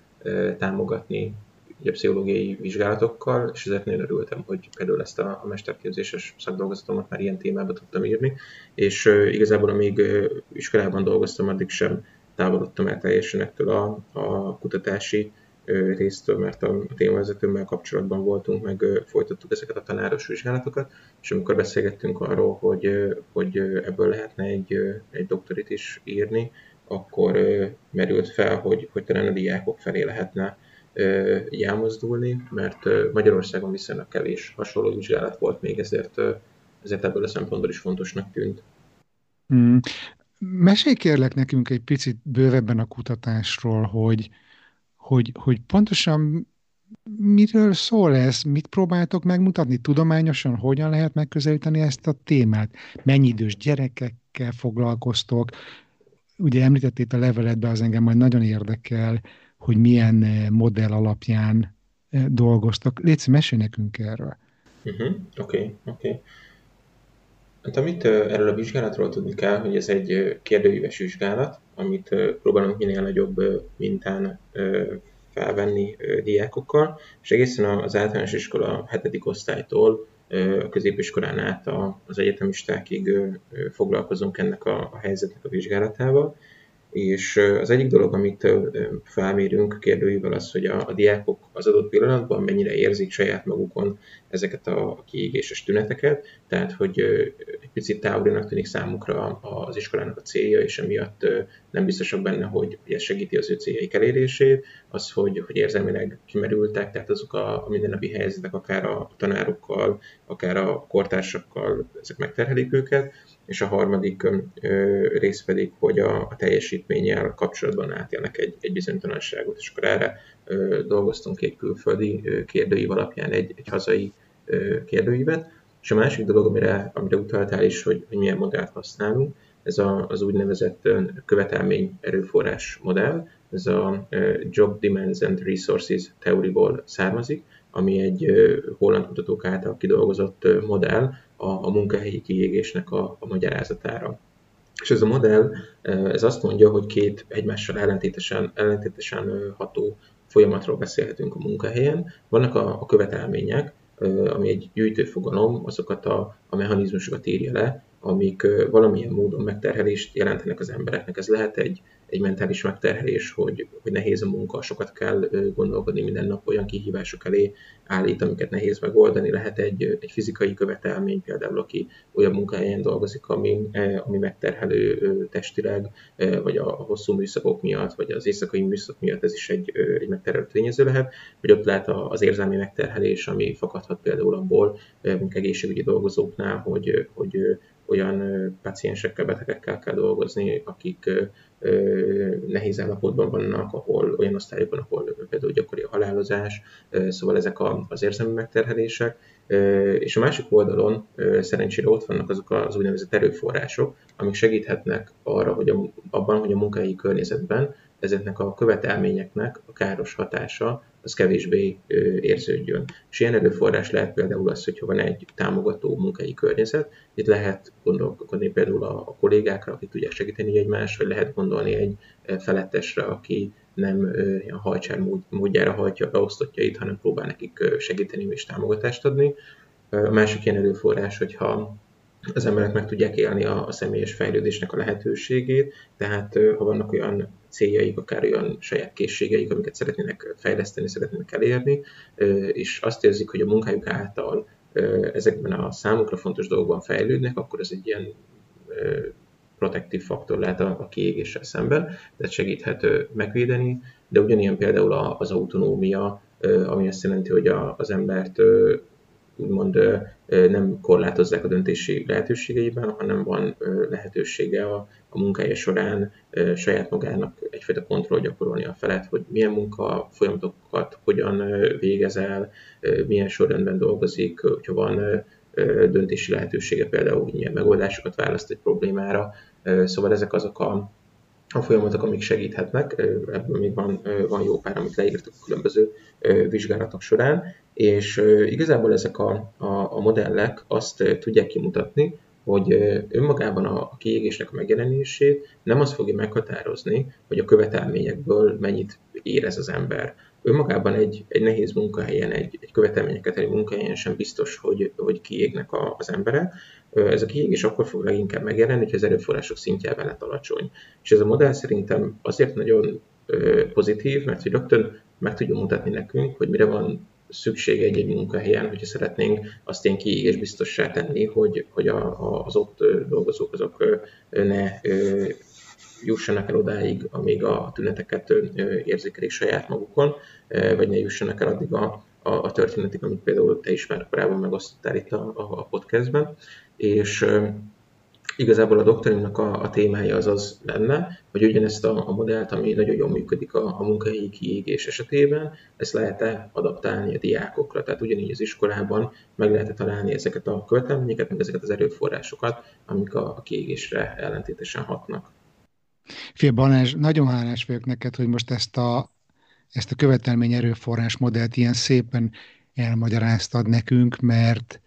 támogatni ugye, pszichológiai vizsgálatokkal, és ezért nagyon örültem, hogy például ezt a, a mesterképzéses szakdolgozatomat már ilyen témába tudtam írni, és uh, igazából amíg uh, iskolában dolgoztam, addig sem távolodtam el teljesen ettől a, a kutatási uh, résztől, mert a, a témavezetőmmel kapcsolatban voltunk, meg uh, folytattuk ezeket a tanáros vizsgálatokat, és amikor beszélgettünk arról, hogy, uh, hogy ebből lehetne egy, egy doktorit is írni, akkor merült fel, hogy, hogy talán a diákok felé lehetne így elmozdulni, mert Magyarországon viszonylag kevés hasonló vizsgálat volt még, ezért, ezért ebből a szempontból is fontosnak tűnt. Hmm. Mesélj kérlek nekünk egy picit bővebben a kutatásról, hogy, hogy, hogy pontosan miről szól ez, mit próbáltok megmutatni tudományosan, hogyan lehet megközelíteni ezt a témát, mennyi idős gyerekekkel foglalkoztok, ugye említették a leveletben, az engem majd nagyon érdekel, hogy milyen eh, modell alapján eh, dolgoztak. Légy mesélj nekünk erről. Oké, uh-huh. oké. Okay, okay. Hát amit eh, erről a vizsgálatról tudni kell, hogy ez egy kérdőíves vizsgálat, amit próbálunk minél nagyobb mintán felvenni diákokkal, és egészen az általános iskola hetedik osztálytól a középiskolán át az egyetemistákig foglalkozunk ennek a helyzetnek a vizsgálatával, és az egyik dolog, amit felmérünk kérdőjével az, hogy a, a diákok az adott pillanatban mennyire érzik saját magukon ezeket a kiégéses tüneteket, tehát hogy egy picit távolinak tűnik számukra az iskolának a célja, és emiatt nem biztosak benne, hogy ez segíti az ő céljaik elérését, az, hogy, hogy érzelmileg kimerültek, tehát azok a, a mindennapi helyzetek, akár a tanárokkal, akár a kortársakkal, ezek megterhelik őket, és a harmadik rész pedig, hogy a, a teljesítménnyel kapcsolatban átélnek egy, egy bizonytalanságot, és akkor erre dolgoztunk egy külföldi kérdőív alapján egy, egy hazai kérdőívet, és a másik dolog, amire, amire utaltál is, hogy, hogy milyen modellt használunk, ez a, az úgynevezett követelmény erőforrás modell, ez a Job Demands and Resources teóriból származik, ami egy holland kutatók által kidolgozott modell a, a munkahelyi kiégésnek a, a magyarázatára. És ez a modell, ez azt mondja, hogy két egymással ellentétesen, ellentétesen ható folyamatról beszélhetünk a munkahelyen. Vannak a, a követelmények, ami egy gyűjtőfogalom, azokat a, a mechanizmusokat írja le, amik valamilyen módon megterhelést jelentenek az embereknek. Ez lehet egy, egy mentális megterhelés, hogy, hogy nehéz a munka, sokat kell gondolkodni minden nap, olyan kihívások elé állít, amiket nehéz megoldani. Lehet egy, egy fizikai követelmény, például aki olyan munkahelyen dolgozik, ami, ami megterhelő testileg, vagy a hosszú műszakok miatt, vagy az éjszakai műszak miatt ez is egy, egy megterhelő tényező lehet, vagy ott lehet az érzelmi megterhelés, ami fakadhat például abból, egészségügyi dolgozóknál, hogy, hogy olyan paciensekkel, betegekkel kell dolgozni, akik nehéz állapotban vannak, ahol olyan osztályokban, ahol például gyakori a halálozás, szóval ezek az érzelmi megterhelések. És a másik oldalon szerencsére ott vannak azok az úgynevezett erőforrások, amik segíthetnek arra, hogy a, abban, hogy a munkahelyi környezetben ezeknek a követelményeknek a káros hatása az kevésbé érződjön. És ilyen erőforrás lehet például az, hogyha van egy támogató munkai környezet, itt lehet gondolkodni például a, kollégákra, akik tudják segíteni egymást, vagy lehet gondolni egy felettesre, aki nem ilyen hajcsár módjára hajtja a beosztottjait, hanem próbál nekik segíteni és támogatást adni. A másik ilyen erőforrás, hogyha az emberek meg tudják élni a, a személyes fejlődésnek a lehetőségét, tehát ha vannak olyan céljaik, akár olyan saját készségeik, amiket szeretnének fejleszteni, szeretnének elérni, és azt érzik, hogy a munkájuk által ezekben a számukra fontos dolgokban fejlődnek, akkor ez egy ilyen protektív faktor lehet a, kiégéssel szemben, tehát segíthet megvédeni, de ugyanilyen például az autonómia, ami azt jelenti, hogy az embert úgymond nem korlátozzák a döntési lehetőségeiben, hanem van lehetősége a, a munkája során saját magának egyfajta kontroll gyakorolni a felett, hogy milyen munka folyamatokat hogyan végez el, milyen sorrendben dolgozik, hogyha van döntési lehetősége például, hogy milyen megoldásokat választ egy problémára. Szóval ezek azok a, a folyamatok, amik segíthetnek, ebből még van, van jó pár, amit leírtuk a különböző vizsgálatok során, és igazából ezek a, a, a modellek azt tudják kimutatni, hogy önmagában a kiégésnek a megjelenését nem az fogja meghatározni, hogy a követelményekből mennyit érez az ember. Önmagában egy, egy nehéz munkahelyen, egy, egy követelményeket egy munkahelyen sem biztos, hogy, hogy kiégnek a, az emberek. Ez a kiégés akkor fog leginkább megjelenni, hogy az erőforrások szintjában lett alacsony. És ez a modell szerintem azért nagyon pozitív, mert hogy rögtön meg tudja mutatni nekünk, hogy mire van szükség egy-egy munkahelyen, hogyha szeretnénk azt ilyen kiégés biztossá tenni, hogy, hogy a, a, az ott dolgozók azok ne jussanak el odáig, amíg a tüneteket érzékelik saját magukon, vagy ne jussanak el addig a, a, a történetig, amit például te is már korábban megosztottál itt a, a, a podcastben. És Igazából a doktorimnak a, a témája az az lenne, hogy ugyanezt a, a modellt, ami nagyon jól működik a, a munkahelyi kiégés esetében, ezt lehet-e adaptálni a diákokra. Tehát ugyanígy az iskolában meg lehet találni ezeket a követelményeket, meg ezeket az erőforrásokat, amik a, a kiégésre ellentétesen hatnak. Fél Balázs, nagyon hálás vagyok neked, hogy most ezt a, ezt a követelmény erőforrás modellt ilyen szépen elmagyaráztad nekünk, mert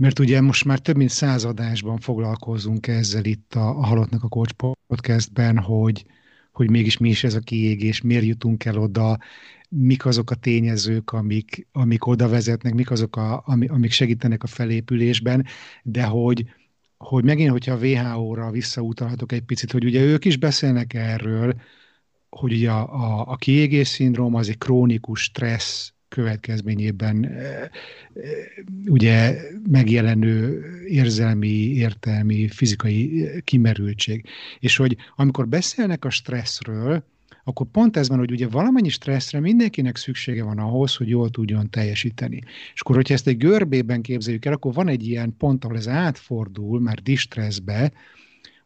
mert ugye most már több mint századásban foglalkozunk ezzel itt a, a Halottnak a Coach podcastben, hogy, hogy mégis mi is ez a kiégés, miért jutunk el oda, mik azok a tényezők, amik, amik oda vezetnek, mik azok, a, amik segítenek a felépülésben, de hogy, hogy megint, hogyha a WHO-ra visszautalhatok egy picit, hogy ugye ők is beszélnek erről, hogy ugye a, a, a kiégés szindróm az egy krónikus stressz következményében ugye megjelenő érzelmi, értelmi, fizikai kimerültség. És hogy amikor beszélnek a stresszről, akkor pont ez van, hogy ugye valamennyi stresszre mindenkinek szüksége van ahhoz, hogy jól tudjon teljesíteni. És akkor, hogyha ezt egy görbében képzeljük el, akkor van egy ilyen pont, ahol ez átfordul már distresszbe,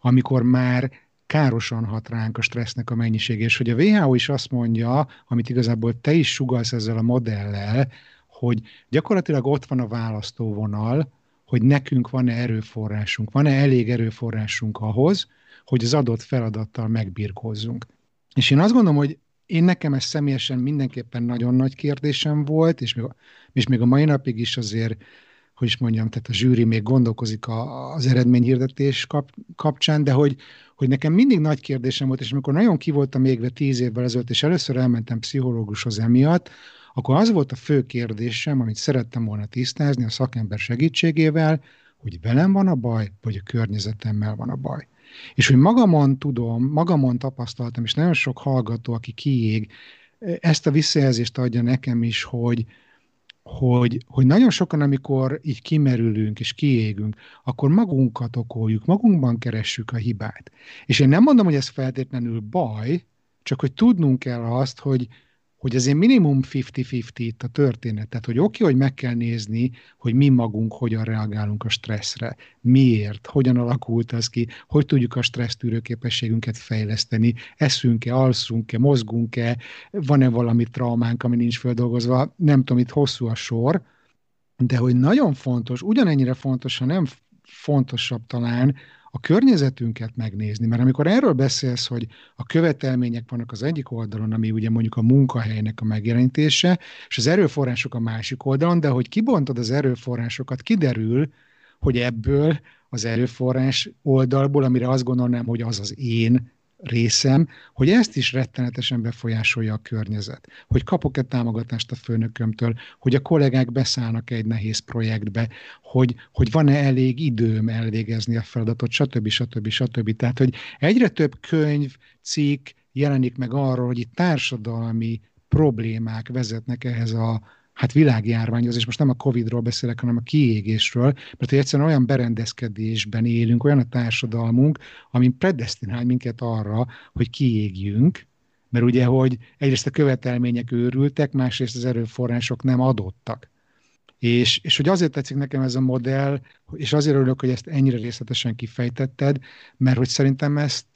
amikor már károsan hat ránk a stressznek a mennyiség, és hogy a WHO is azt mondja, amit igazából te is sugalsz ezzel a modellel, hogy gyakorlatilag ott van a választóvonal, hogy nekünk van-e erőforrásunk, van-e elég erőforrásunk ahhoz, hogy az adott feladattal megbirkózzunk. És én azt gondolom, hogy én nekem ez személyesen mindenképpen nagyon nagy kérdésem volt, és még, és még a mai napig is azért hogy is mondjam, tehát a zsűri még gondolkozik a, az eredményhirdetés kap, kapcsán, de hogy, hogy nekem mindig nagy kérdésem volt, és amikor nagyon ki voltam égve tíz évvel ezelőtt, és először elmentem pszichológushoz emiatt, akkor az volt a fő kérdésem, amit szerettem volna tisztázni a szakember segítségével, hogy velem van a baj, vagy a környezetemmel van a baj. És hogy magamon tudom, magamon tapasztaltam, és nagyon sok hallgató, aki kiég, ezt a visszajelzést adja nekem is, hogy, hogy, hogy nagyon sokan, amikor így kimerülünk és kiégünk, akkor magunkat okoljuk, magunkban keressük a hibát. És én nem mondom, hogy ez feltétlenül baj, csak hogy tudnunk kell azt, hogy, hogy azért minimum 50-50 itt a történet. Tehát, hogy oké, okay, hogy meg kell nézni, hogy mi magunk hogyan reagálunk a stresszre, miért, hogyan alakult az ki, hogy tudjuk a stressztűrő képességünket fejleszteni, eszünk-e, alszunk-e, mozgunk-e, van-e valami traumánk, ami nincs földolgozva, nem tudom, itt hosszú a sor, de hogy nagyon fontos, ugyanennyire fontos, ha nem fontosabb talán, a környezetünket megnézni, mert amikor erről beszélsz, hogy a követelmények vannak az egyik oldalon, ami ugye mondjuk a munkahelynek a megjelenítése, és az erőforrások a másik oldalon, de hogy kibontod az erőforrásokat, kiderül, hogy ebből az erőforrás oldalból, amire azt gondolnám, hogy az az én részem, hogy ezt is rettenetesen befolyásolja a környezet. Hogy kapok-e támogatást a főnökömtől, hogy a kollégák beszállnak egy nehéz projektbe, hogy, hogy van-e elég időm elvégezni a feladatot, stb. stb. stb. Tehát, hogy egyre több könyv, cikk jelenik meg arról, hogy itt társadalmi problémák vezetnek ehhez a hát világjárványhoz, és most nem a Covid-ról beszélek, hanem a kiégésről, mert hogy egyszerűen olyan berendezkedésben élünk, olyan a társadalmunk, ami predestinál minket arra, hogy kiégjünk, mert ugye, hogy egyrészt a követelmények őrültek, másrészt az erőforrások nem adottak. És, és hogy azért tetszik nekem ez a modell, és azért örülök, hogy ezt ennyire részletesen kifejtetted, mert hogy szerintem ezt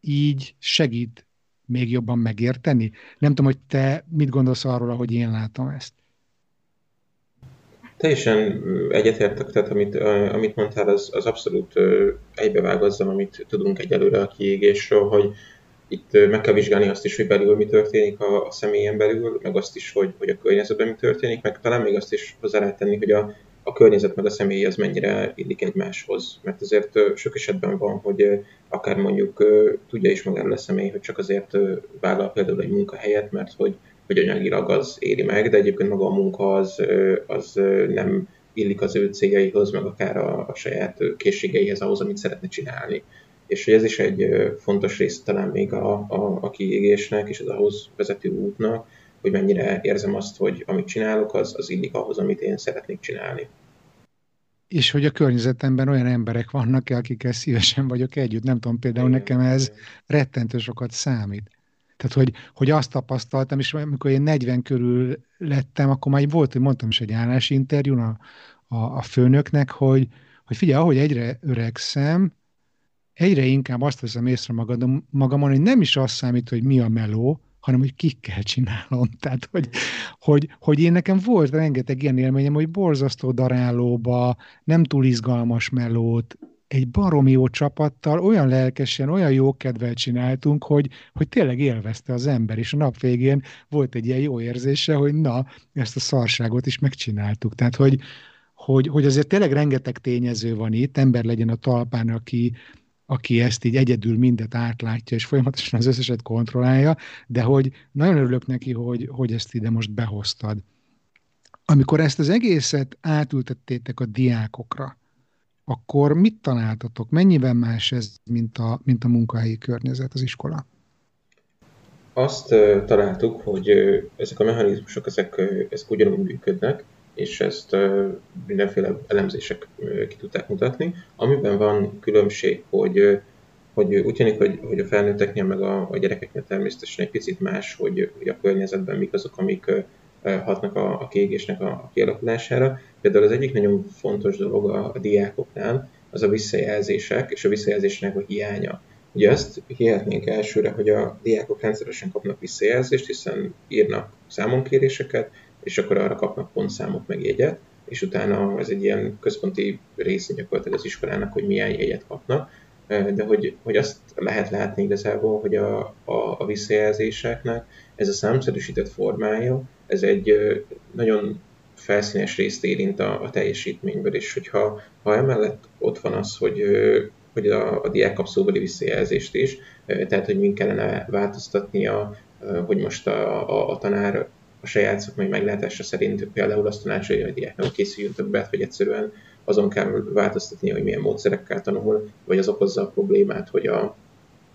így segít még jobban megérteni. Nem tudom, hogy te mit gondolsz arról, hogy én látom ezt. Teljesen egyetértek, tehát amit, amit mondtál, az, az abszolút egybevág azzal, amit tudunk egyelőre a kiégésről, hogy itt meg kell vizsgálni azt is, hogy belül mi történik a, a személyen belül, meg azt is, hogy, hogy a környezetben mi történik, meg talán még azt is hozzá lehet tenni, hogy a, a környezet meg a személy az mennyire illik egymáshoz. Mert azért sok esetben van, hogy akár mondjuk tudja is magáról a személy, hogy csak azért vállal például egy munkahelyet, mert hogy, hogy anyagilag az éri meg, de egyébként maga a munka az, az nem illik az ő céljaihoz, meg akár a, a saját készségeihez, ahhoz, amit szeretne csinálni. És ez is egy fontos része talán még a, a, a kiégésnek és az ahhoz vezető útnak, hogy mennyire érzem azt, hogy amit csinálok, az, az illik ahhoz, amit én szeretnék csinálni. És hogy a környezetemben olyan emberek vannak, akikkel szívesen vagyok együtt. Nem tudom, például igen, nekem ez rettentő sokat számít. Tehát, hogy, hogy azt tapasztaltam, és amikor én 40 körül lettem, akkor már volt, hogy mondtam is egy állásinterjún a, a, a főnöknek, hogy, hogy figyelj, ahogy egyre öregszem, egyre inkább azt veszem észre magadon, magamon, hogy nem is azt számít, hogy mi a meló, hanem hogy kikkel csinálom. Tehát, hogy, hogy, hogy én nekem volt rengeteg ilyen élményem, hogy borzasztó darálóba, nem túl izgalmas melót, egy baromi jó csapattal olyan lelkesen, olyan jó kedvel csináltunk, hogy, hogy tényleg élvezte az ember, és a nap végén volt egy ilyen jó érzése, hogy na, ezt a szarságot is megcsináltuk. Tehát, hogy, hogy, hogy azért tényleg rengeteg tényező van itt, ember legyen a talpán, aki, aki ezt így egyedül mindet átlátja, és folyamatosan az összeset kontrollálja, de hogy nagyon örülök neki, hogy, hogy ezt ide most behoztad. Amikor ezt az egészet átültettétek a diákokra, akkor mit találtatok? Mennyiben más ez, mint a, mint a munkahelyi környezet, az iskola? Azt találtuk, hogy ezek a mechanizmusok, ezek, uh, ezek ugyanúgy működnek, és ezt mindenféle elemzések ki tudták mutatni. Amiben van különbség, hogy, hogy úgy tűnik, hogy, hogy a felnőtteknél meg a, a gyerekeknél természetesen egy picit más, hogy, hogy a környezetben mik azok, amik hatnak a, a kiégésnek a, a kialakulására. Például az egyik nagyon fontos dolog a, a diákoknál, az a visszajelzések és a visszajelzésnek a hiánya. Ugye azt hihetnénk elsőre, hogy a diákok rendszeresen kapnak visszajelzést, hiszen írnak számonkéréseket, és akkor arra kapnak pontszámot meg jegyet, és utána ez egy ilyen központi része gyakorlatilag az iskolának, hogy milyen jegyet kapnak, de hogy, hogy azt lehet látni igazából, hogy a, a, a visszajelzéseknek ez a számszerűsített formája, ez egy nagyon felszínes részt érint a, a teljesítményből, és hogyha ha emellett ott van az, hogy, hogy a, a diák kap szóbeli visszajelzést is, tehát hogy mind kellene változtatnia, hogy most a, a, a tanár a saját szakmai meglátása szerint például azt tanácsolja, hogy diáknak készüljön többet, vagy egyszerűen azon kell változtatni, hogy milyen módszerekkel tanul, vagy az okozza a problémát, hogy a,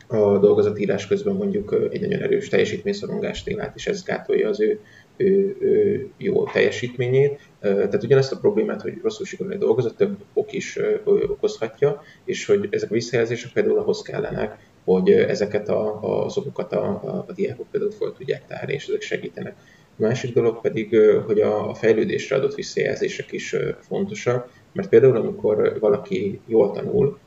a dolgozatírás közben mondjuk egy nagyon erős teljesítményszorongást él át, és ez gátolja az ő, ő, ő jó teljesítményét. Tehát ugyanezt a problémát, hogy rosszul sikerül egy dolgozat, több ok is okozhatja, és hogy ezek a visszajelzések például ahhoz kellenek, hogy ezeket a, az okokat a, a, a diákok például fel tudják tárni, és ezek segítenek másik dolog pedig, hogy a fejlődésre adott visszajelzések is fontosak, mert például amikor valaki jól tanul,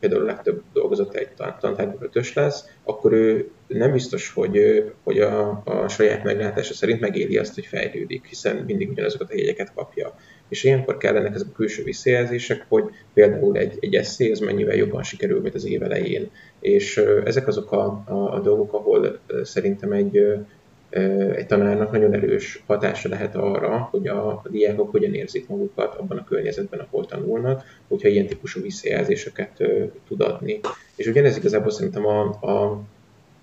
például a legtöbb dolgozat egy tantárgyban ötös lesz, akkor ő nem biztos, hogy, hogy a, a saját meglátása szerint megéli azt, hogy fejlődik, hiszen mindig ugyanazokat a jegyeket kapja. És ilyenkor kellenek ezek a külső visszajelzések, hogy például egy, egy eszé az mennyivel jobban sikerül, mint az év elején. És ezek azok a, a, a dolgok, ahol szerintem egy, egy tanárnak nagyon erős hatása lehet arra, hogy a diákok hogyan érzik magukat abban a környezetben, ahol tanulnak, hogyha ilyen típusú visszajelzéseket tud adni. És ugyanez igazából szerintem a, a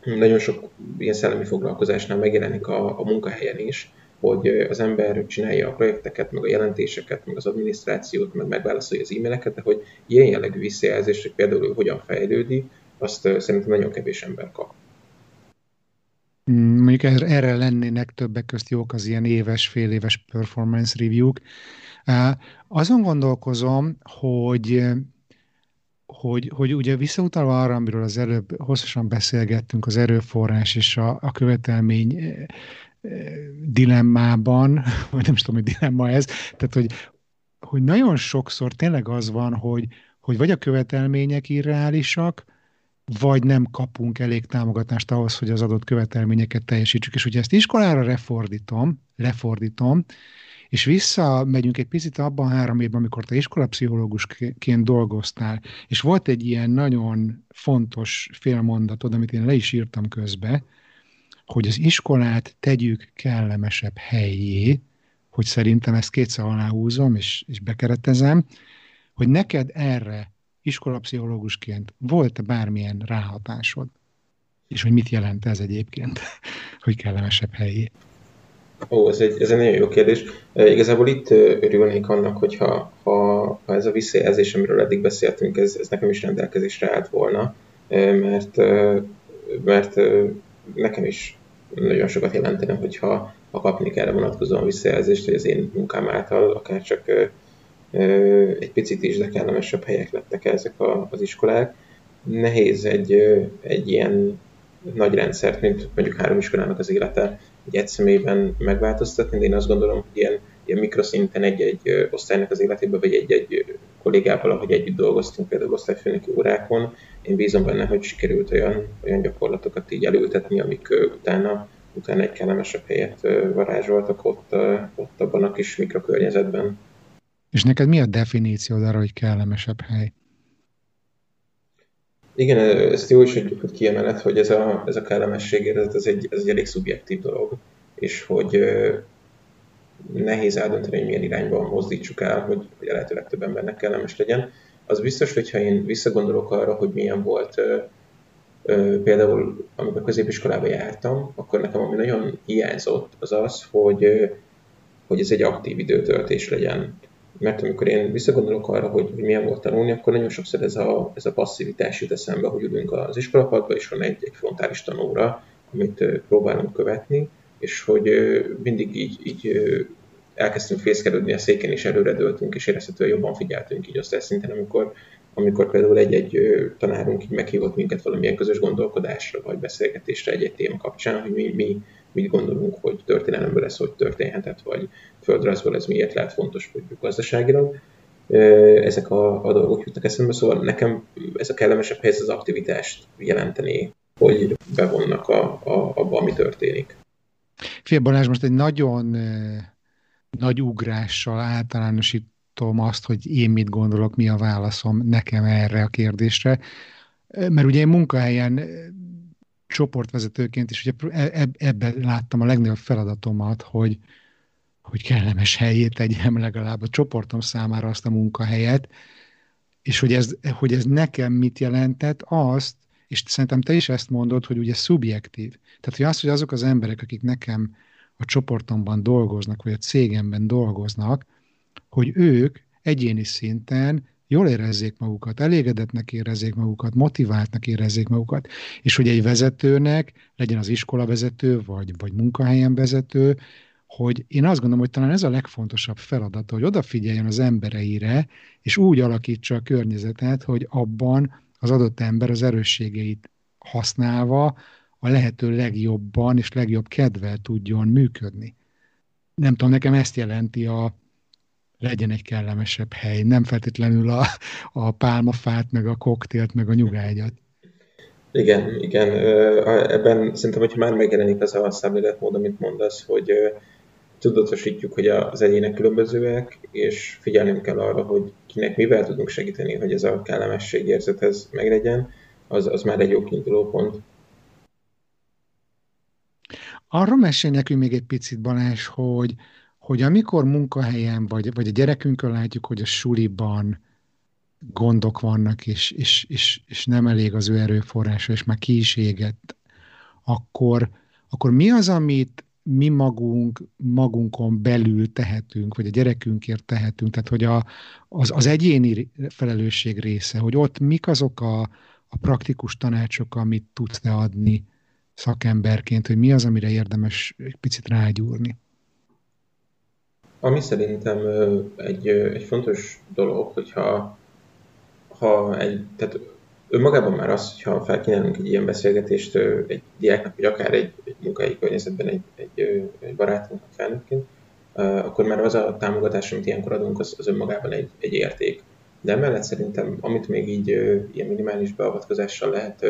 nagyon sok ilyen szellemi foglalkozásnál megjelenik a, a munkahelyen is, hogy az ember csinálja a projekteket, meg a jelentéseket, meg az adminisztrációt, meg megválaszolja az e-maileket, de hogy ilyen jellegű visszajelzést, hogy például ő hogyan fejlődik, azt szerintem nagyon kevés ember kap. Mondjuk erre lennének többek közt jók az ilyen éves, fél éves performance review-k. Azon gondolkozom, hogy hogy, hogy ugye visszautalva arra, amiről az előbb hosszasan beszélgettünk, az erőforrás és a, a követelmény dilemmában, vagy nem is tudom, hogy dilemma ez, tehát hogy, hogy nagyon sokszor tényleg az van, hogy, hogy vagy a követelmények irreálisak, vagy nem kapunk elég támogatást ahhoz, hogy az adott követelményeket teljesítsük. És ugye ezt iskolára lefordítom, lefordítom, és visszamegyünk egy picit abban három évben, amikor te iskolapszichológusként dolgoztál, és volt egy ilyen nagyon fontos félmondatod, amit én le is írtam közbe, hogy az iskolát tegyük kellemesebb helyé, hogy szerintem ezt kétszer aláhúzom, és, és bekeretezem, hogy neked erre iskolapszichológusként volt-e bármilyen ráhatásod? És hogy mit jelent ez egyébként, hogy kellemesebb helyé? Ó, ez egy, ez egy nagyon jó kérdés. E, igazából itt örülnék annak, hogyha ha, ha ez a visszajelzés, amiről eddig beszéltünk, ez, ez nekem is rendelkezésre állt volna, e, mert, mert nekem is nagyon sokat jelentene, hogyha ha kapni erre vonatkozóan visszajelzést, hogy az én munkám által akár csak egy picit is, de kellemesebb helyek lettek ezek a, az iskolák. Nehéz egy, egy ilyen nagy rendszert, mint mondjuk három iskolának az élete egy egy megváltoztatni, de én azt gondolom, hogy ilyen, ilyen mikroszinten egy-egy osztálynak az életében, vagy egy-egy kollégával, ahogy együtt dolgoztunk, például osztályfőnöki órákon, én bízom benne, hogy sikerült olyan, olyan gyakorlatokat így elültetni, amik utána, utána egy kellemesebb helyet varázsoltak ott, ott abban a kis mikrokörnyezetben. És neked mi a definíciód arra, hogy kellemesebb hely? Igen, ezt jó is, hogy, hogy kiemeled, hogy ez a, ez a kellemesség érzet, ez egy, ez egy elég szubjektív dolog, és hogy nehéz eldönteni, hogy milyen irányba mozdítsuk el, hogy, hogy a lehető legtöbb embernek kellemes legyen. Az biztos, hogyha én visszagondolok arra, hogy milyen volt ö, ö, például, amikor középiskolába jártam, akkor nekem ami nagyon hiányzott, az az, hogy, ö, hogy ez egy aktív időtöltés legyen mert amikor én visszagondolok arra, hogy, hogy milyen volt tanulni, akkor nagyon sokszor ez a, ez a passzivitás jut eszembe, hogy ülünk az iskolapadba, és van egy, egy frontális tanóra, amit próbálunk követni, és hogy mindig így, így elkezdtünk fészkelődni a széken, és előredöltünk, és érezhetően jobban figyeltünk így osztályszinten, amikor, amikor például egy-egy tanárunk így meghívott minket valamilyen közös gondolkodásra, vagy beszélgetésre egy-egy téma kapcsán, hogy mi, mi mit gondolunk, hogy történelemből ez hogy történhetett, vagy földrajzból ez miért lehet fontos, hogy gazdaságilag. Ezek a, a dolgok jutnak eszembe, szóval nekem ez a kellemesebb helyzet az aktivitást jelenteni, hogy bevonnak a, a, abba, ami történik. Fél Balázs, most egy nagyon nagy ugrással általánosítom azt, hogy én mit gondolok, mi a válaszom nekem erre a kérdésre. Mert ugye én munkahelyen csoportvezetőként is ugye e, ebben láttam a legnagyobb feladatomat, hogy, hogy kellemes helyét tegyem legalább a csoportom számára azt a munkahelyet, és hogy ez, hogy ez nekem mit jelentett, azt, és szerintem te is ezt mondod, hogy ugye szubjektív. Tehát, hogy az, hogy azok az emberek, akik nekem a csoportomban dolgoznak, vagy a cégemben dolgoznak, hogy ők egyéni szinten jól érezzék magukat, elégedetnek érezzék magukat, motiváltnak érezzék magukat, és hogy egy vezetőnek, legyen az iskola vezető, vagy, vagy munkahelyen vezető, hogy én azt gondolom, hogy talán ez a legfontosabb feladata, hogy odafigyeljen az embereire, és úgy alakítsa a környezetet, hogy abban az adott ember az erősségeit használva a lehető legjobban és legjobb kedvel tudjon működni. Nem tudom, nekem ezt jelenti a, legyen egy kellemesebb hely, nem feltétlenül a, a pálmafát, meg a koktélt, meg a nyugágyat. Igen, igen. Ebben szerintem, hogyha már megjelenik az a szemléletmód, amit mondasz, hogy tudatosítjuk, hogy az egyének különbözőek, és figyelnünk kell arra, hogy kinek mivel tudunk segíteni, hogy ez a kellemesség érzethez meglegyen, az, az már egy jó kiinduló pont. Arról mesél nekünk még egy picit, Balázs, hogy, hogy amikor munkahelyen, vagy, vagy a gyerekünkön látjuk, hogy a suliban gondok vannak, és, és, és, és nem elég az ő erőforrása, és már ki is égett, akkor, akkor mi az, amit mi magunk, magunkon belül tehetünk, vagy a gyerekünkért tehetünk, tehát hogy a, az, az egyéni felelősség része, hogy ott mik azok a, a praktikus tanácsok, amit tudsz te adni szakemberként, hogy mi az, amire érdemes egy picit rágyúrni. Ami szerintem egy, egy fontos dolog, hogyha ha egy, tehát önmagában már az, hogyha felkínálunk egy ilyen beszélgetést egy diáknak, vagy akár egy, egy munkai környezetben egy, egy, egy barátunknak felnőttként, akkor már az a támogatás, amit ilyenkor adunk, az, az önmagában egy, egy érték. De emellett szerintem, amit még így ilyen minimális beavatkozással lehet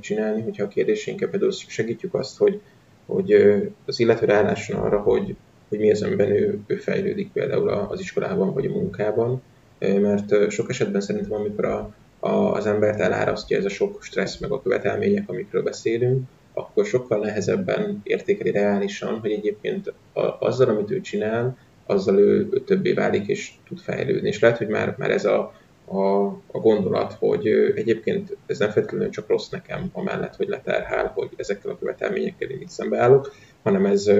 csinálni, hogyha a kérdéseinket például segítjük azt, hogy, hogy az illető rálásson arra, hogy, hogy mi az, amiben ő, ő fejlődik például az iskolában vagy a munkában, mert sok esetben szerintem, amikor a, az embert elárasztja ez a sok stressz, meg a követelmények, amikről beszélünk, akkor sokkal nehezebben értékeli reálisan, hogy egyébként a, azzal, amit ő csinál, azzal ő, ő többé válik és tud fejlődni. És lehet, hogy már, már ez a, a, a gondolat, hogy egyébként ez nem feltétlenül csak rossz nekem, amellett, hogy leterhál, hogy ezekkel a követelményekkel én itt szembeállok, hanem ez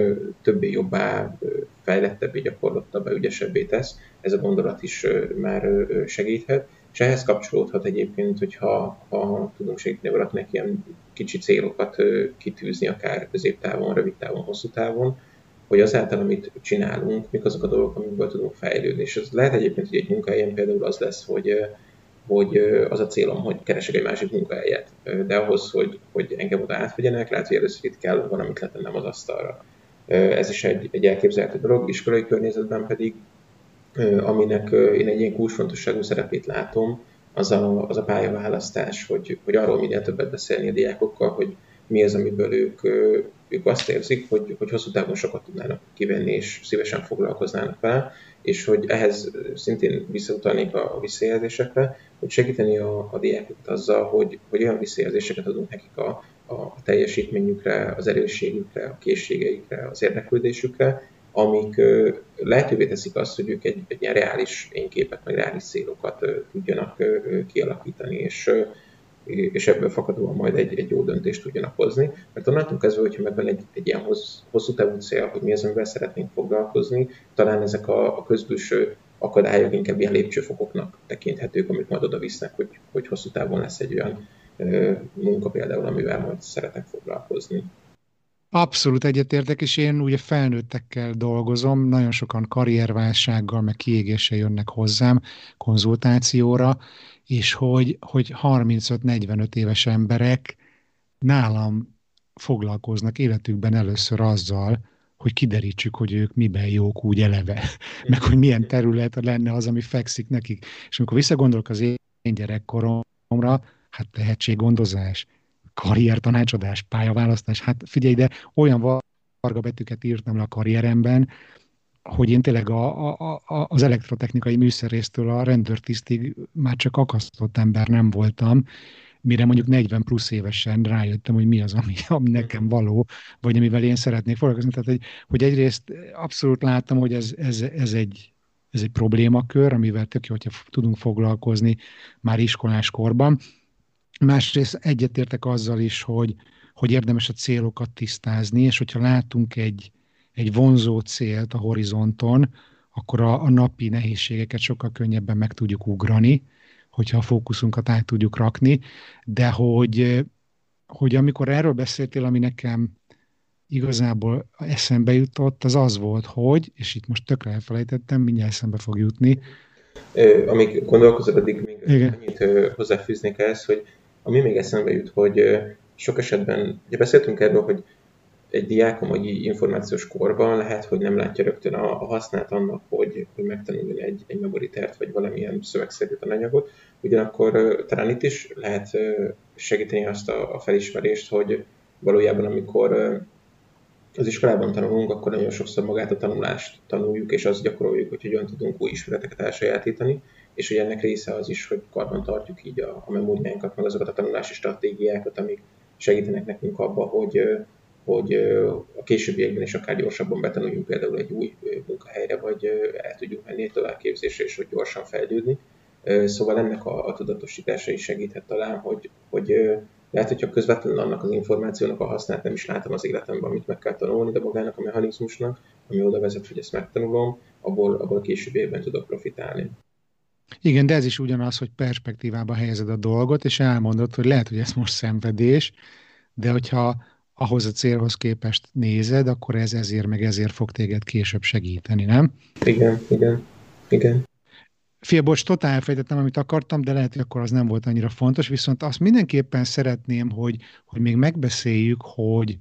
többé jobbá, fejlettebbé, gyakorlottabbá, ügyesebbé tesz. Ez a gondolat is már segíthet. És ehhez kapcsolódhat egyébként, hogyha ha tudunk segíteni valakinek ilyen kicsi célokat kitűzni, akár középtávon, rövid távon, hosszú távon, hogy azáltal, amit csinálunk, mik azok a dolgok, amikből tudunk fejlődni. És ez lehet egyébként, hogy egy munkahelyen például az lesz, hogy, hogy az a célom, hogy keresek egy másik munkahelyet. De ahhoz, hogy, hogy engem oda átvegyenek, lehet, hogy először itt kell valamit letennem az asztalra. Ez is egy, egy elképzelhető dolog, iskolai környezetben pedig, aminek én egy ilyen kulcsfontosságú szerepét látom, az a, az a pályaválasztás, hogy, hogy arról minél többet beszélni a diákokkal, hogy mi az, amiből ők, ők azt érzik, hogy, hogy hosszú távon sokat tudnának kivenni, és szívesen foglalkoznának vele, és hogy ehhez szintén visszautalnék a visszajelzésekre, hogy segíteni a, a diákokat azzal, hogy, hogy olyan visszajelzéseket adunk nekik a, a teljesítményükre, az erősségükre, a készségeikre, az érdeklődésükre, amik lehetővé teszik azt, hogy ők egy, egy ilyen reális énképet, meg reális célokat tudjanak kialakítani, és, és ebből fakadóan majd egy, egy jó döntést tudjanak hozni. Mert onnantól kezdve, hogyha megvan egy, egy ilyen hossz, hosszú távú cél, hogy mi az, amivel szeretnénk foglalkozni, talán ezek a, a közbülső akadályok inkább ilyen lépcsőfokoknak tekinthetők, amik majd oda visznek, hogy, hogy hosszú távon lesz egy olyan munka például, amivel majd szeretek foglalkozni. Abszolút egyetértek, és én ugye felnőttekkel dolgozom, nagyon sokan karrierválsággal, meg kiégéssel jönnek hozzám konzultációra, és hogy, hogy 35-45 éves emberek nálam foglalkoznak életükben először azzal, hogy kiderítsük, hogy ők miben jók úgy eleve, meg hogy milyen terület lenne az, ami fekszik nekik. És amikor visszagondolok az én gyerekkoromra, hát tehetséggondozás, karrier tanácsadás, pályaválasztás, hát figyelj, de olyan varga betűket írtam le a karrieremben, hogy én tényleg a, a, a, az elektrotechnikai műszerésztől a rendőrtisztig már csak akasztott ember nem voltam, mire mondjuk 40 plusz évesen rájöttem, hogy mi az, ami, ami nekem való, vagy amivel én szeretnék foglalkozni. Tehát, hogy, hogy egyrészt abszolút láttam, hogy ez, ez, ez, egy, ez egy problémakör, amivel tök jó, hogyha tudunk foglalkozni már iskolás korban, Másrészt egyetértek azzal is, hogy, hogy érdemes a célokat tisztázni, és hogyha látunk egy, egy vonzó célt a horizonton, akkor a, a napi nehézségeket sokkal könnyebben meg tudjuk ugrani, hogyha a fókuszunkat át tudjuk rakni, de hogy, hogy amikor erről beszéltél, ami nekem igazából eszembe jutott, az az volt, hogy, és itt most tökre elfelejtettem, mindjárt eszembe fog jutni. Amíg gondolkozod, addig még Igen. annyit hozzáfűznék ehhez, hogy ami még eszembe jut, hogy sok esetben, ugye beszéltünk erről, hogy egy diák a mai információs korban lehet, hogy nem látja rögtön a, a hasznát annak, hogy, hogy megtanuljon egy, egy memoritert, vagy valamilyen szövegszerű tananyagot. Ugyanakkor talán itt is lehet segíteni azt a, a felismerést, hogy valójában amikor az iskolában tanulunk, akkor nagyon sokszor magát a tanulást tanuljuk, és azt gyakoroljuk, hogy hogyan tudunk új ismereteket elsajátítani, és hogy ennek része az is, hogy karban tartjuk így a, a memóriánkat, meg azokat a tanulási stratégiákat, amik segítenek nekünk abba, hogy, hogy a későbbiekben is akár gyorsabban betanuljunk például egy új munkahelyre, vagy el tudjuk menni egy továbbképzésre, és hogy gyorsan fejlődni. Szóval ennek a, a tudatosítása is segíthet talán, hogy, hogy lehet, hogyha közvetlenül annak az információnak a hasznát nem is látom az életemben, amit meg kell tanulni, de magának a mechanizmusnak, ami oda vezet, hogy ezt megtanulom, abból, abból később évben tudok profitálni. Igen, de ez is ugyanaz, hogy perspektívába helyezed a dolgot, és elmondod, hogy lehet, hogy ez most szenvedés, de hogyha ahhoz a célhoz képest nézed, akkor ez ezért meg ezért fog téged később segíteni, nem? Igen, igen, igen. Fia, bocs, totál elfejtettem, amit akartam, de lehet, hogy akkor az nem volt annyira fontos, viszont azt mindenképpen szeretném, hogy, hogy még megbeszéljük, hogy,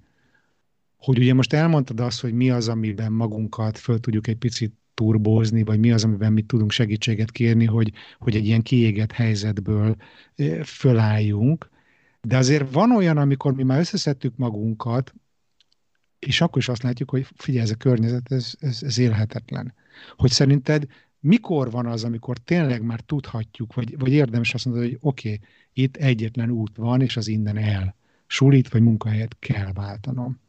hogy ugye most elmondtad azt, hogy mi az, amiben magunkat föl tudjuk egy picit turbózni, vagy mi az, amiben mi tudunk segítséget kérni, hogy, hogy egy ilyen kiégett helyzetből fölálljunk. De azért van olyan, amikor mi már összeszedtük magunkat, és akkor is azt látjuk, hogy figyelj, ez a környezet, ez, ez, ez élhetetlen. Hogy szerinted mikor van az, amikor tényleg már tudhatjuk, vagy, vagy érdemes azt mondani, hogy oké, okay, itt egyetlen út van, és az innen el. Sulit vagy munkahelyet kell váltanom.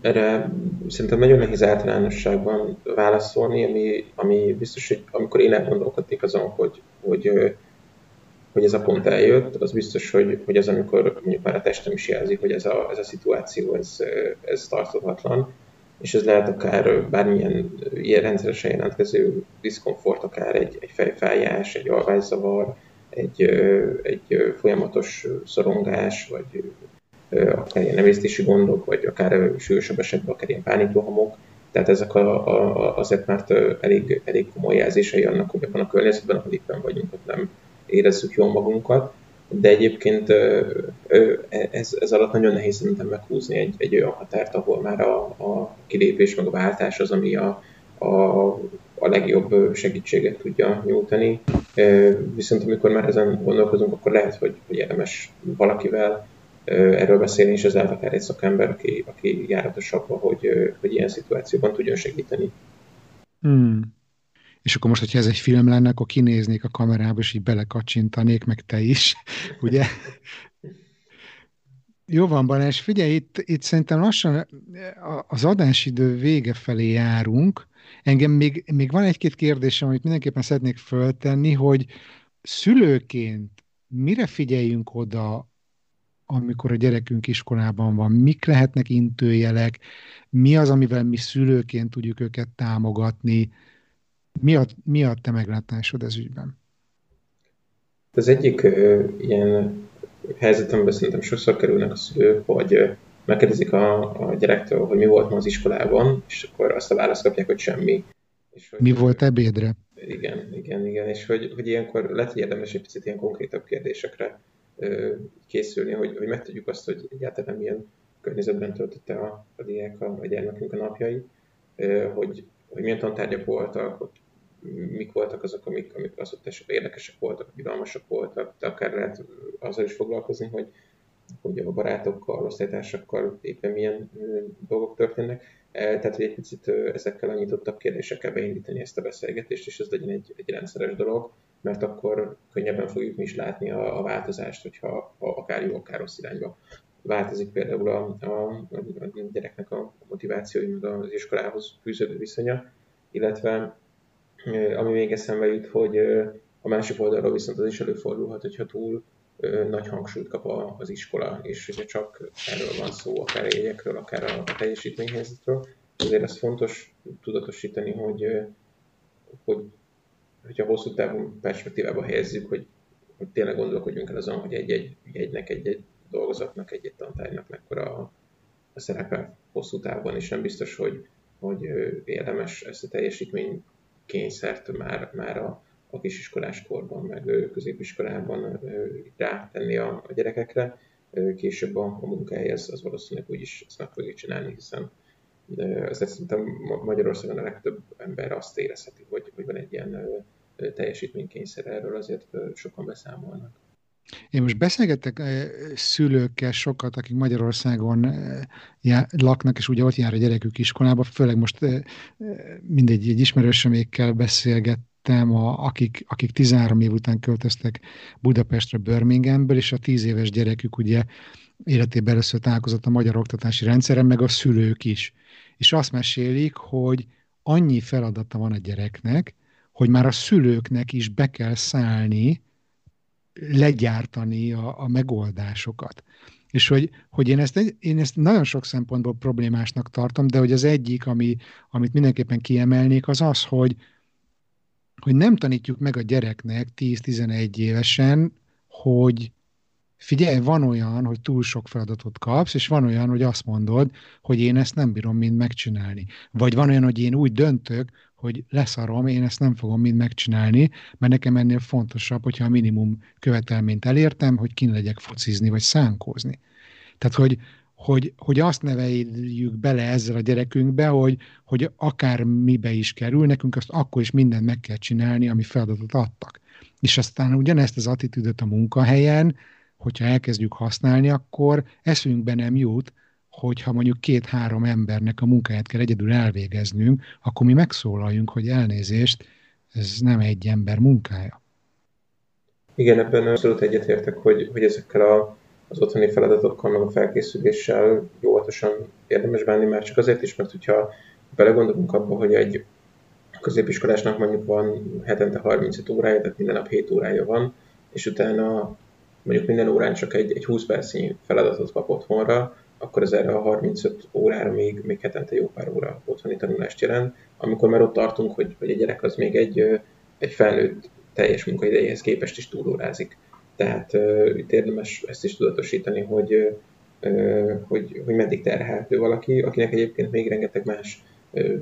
Erre szerintem nagyon nehéz általánosságban válaszolni, ami, ami biztos, hogy amikor én elgondolkodnék azon, hogy, hogy, hogy ez a pont eljött, az biztos, hogy, hogy az, amikor mondjuk már a testem is jelzi, hogy ez a, ez a szituáció, ez, ez tarthatatlan, és ez lehet akár bármilyen ilyen rendszeresen jelentkező diszkomfort, akár egy, egy fejfájás, egy alvászavar, egy, egy folyamatos szorongás, vagy akár ilyen emésztési gondok, vagy akár súlyosabb esetben akár ilyen pánikrohamok. Tehát ezek a, a, azért már elég, elég komoly jelzései annak, hogy ebben a környezetben, ahol éppen vagyunk, ott nem érezzük jól magunkat. De egyébként ez, ez alatt nagyon nehéz szerintem meghúzni egy, egy olyan határt, ahol már a, a kilépés meg a váltás az, ami a, a, a legjobb segítséget tudja nyújtani. Viszont amikor már ezen gondolkozunk, akkor lehet, hogy, hogy érdemes valakivel erről beszélni, és ez lehet akár egy szakember, aki, aki járatosabb, hogy, hogy ilyen szituációban tudjon segíteni. Hmm. És akkor most, hogyha ez egy film lenne, akkor kinéznék a kamerába, és így belekacsintanék, meg te is, ugye? Jó van, Balázs, figyelj, itt, itt szerintem lassan az adásidő vége felé járunk. Engem még, még van egy-két kérdésem, amit mindenképpen szeretnék föltenni, hogy szülőként mire figyeljünk oda amikor a gyerekünk iskolában van, mik lehetnek intőjelek, mi az, amivel mi szülőként tudjuk őket támogatni, mi a, mi a te meglátásod ez ügyben? Az egyik ö, ilyen helyzetemben szerintem sokszor kerülnek a szülők, hogy megkérdezik a, a gyerektől, hogy mi volt ma az iskolában, és akkor azt a választ kapják, hogy semmi. És hogy, mi volt ebédre? Igen, igen, igen, és hogy, hogy ilyenkor lehet, hogy érdemes egy picit ilyen konkrétabb kérdésekre készülni, hogy, hogy megtudjuk azt, hogy egyáltalán milyen környezetben töltötte a, a diák a, a gyermekünk a napjai, hogy, hogy milyen tantárgyak voltak, hogy mik voltak azok, amik, amik az esetben érdekesek voltak, bizalmasak voltak, de akár lehet azzal is foglalkozni, hogy, hogy a barátokkal, osztálytársakkal éppen milyen dolgok történnek. Tehát, hogy egy picit ezekkel a nyitottabb kérdésekkel beindítani ezt a beszélgetést, és ez legyen egy, egy rendszeres dolog, mert akkor könnyebben fogjuk mi is látni a, a változást, hogyha ha akár jó, akár rossz irányba változik például a, a, a gyereknek a motivációja, meg az iskolához fűződő viszonya, illetve ami még eszembe jut, hogy a másik oldalról viszont az is előfordulhat, hogyha túl nagy hangsúlyt kap az iskola, és hogyha csak erről van szó, akár a jegyekről, akár a teljesítményhelyzetről, azért ez fontos tudatosítani, hogy, hogy hogyha hosszú távú perspektívába helyezzük, hogy, hogy tényleg gondolkodjunk el azon, hogy egy-egy jegynek, egy-egy dolgozatnak, egy-egy tantárgynak mekkora a, a szerepe hosszú távon, és nem biztos, hogy, hogy érdemes ezt a teljesítmény kényszert már, már a, a kisiskolás korban, meg középiskolában rátenni a, a gyerekekre. Később a, a az, az valószínűleg úgyis ezt meg fogja csinálni, hiszen azért szerintem Magyarországon a legtöbb ember azt érezheti, hogy, hogy van egy ilyen teljesítménykényszer, erről azért sokan beszámolnak. Én most beszélgetek szülőkkel sokat, akik Magyarországon laknak, és ugye ott jár a gyerekük iskolába, főleg most mindegy egy ismerősömékkel beszélgettem, a, akik, akik 13 év után költöztek Budapestre Birminghamből, és a 10 éves gyerekük ugye életében először találkozott a magyar oktatási rendszeren, meg a szülők is. És azt mesélik, hogy annyi feladata van a gyereknek, hogy már a szülőknek is be kell szállni, legyártani a, a megoldásokat. És hogy, hogy én, ezt, én ezt nagyon sok szempontból problémásnak tartom, de hogy az egyik, ami, amit mindenképpen kiemelnék, az az, hogy, hogy nem tanítjuk meg a gyereknek 10-11 évesen, hogy figyelj, van olyan, hogy túl sok feladatot kapsz, és van olyan, hogy azt mondod, hogy én ezt nem bírom mind megcsinálni. Vagy van olyan, hogy én úgy döntök, hogy leszarom, én ezt nem fogom mind megcsinálni, mert nekem ennél fontosabb, hogyha a minimum követelményt elértem, hogy kin legyek focizni, vagy szánkózni. Tehát, hogy, hogy, hogy azt neveljük bele ezzel a gyerekünkbe, hogy, hogy akár mibe is kerül, nekünk azt akkor is mindent meg kell csinálni, ami feladatot adtak. És aztán ugyanezt az attitűdöt a munkahelyen, hogyha elkezdjük használni, akkor eszünkbe nem jut, hogyha mondjuk két-három embernek a munkáját kell egyedül elvégeznünk, akkor mi megszólaljunk, hogy elnézést, ez nem egy ember munkája. Igen, ebben abszolút egyetértek, hogy, hogy ezekkel a, az otthoni feladatokkal, meg a felkészüléssel óvatosan érdemes bánni, már csak azért is, mert hogyha belegondolunk abba, hogy egy középiskolásnak mondjuk van hetente 35 órája, tehát minden nap 7 órája van, és utána mondjuk minden órán csak egy, egy 20 percnyi feladatot kap otthonra, akkor ez erre a 35 órára még, még hetente jó pár óra otthoni tanulást jelent. Amikor már ott tartunk, hogy, hogy egy gyerek az még egy, egy felnőtt teljes munkaidejéhez képest is túlórázik. Tehát uh, itt érdemes ezt is tudatosítani, hogy, uh, hogy, hogy meddig terhelhető valaki, akinek egyébként még rengeteg más uh,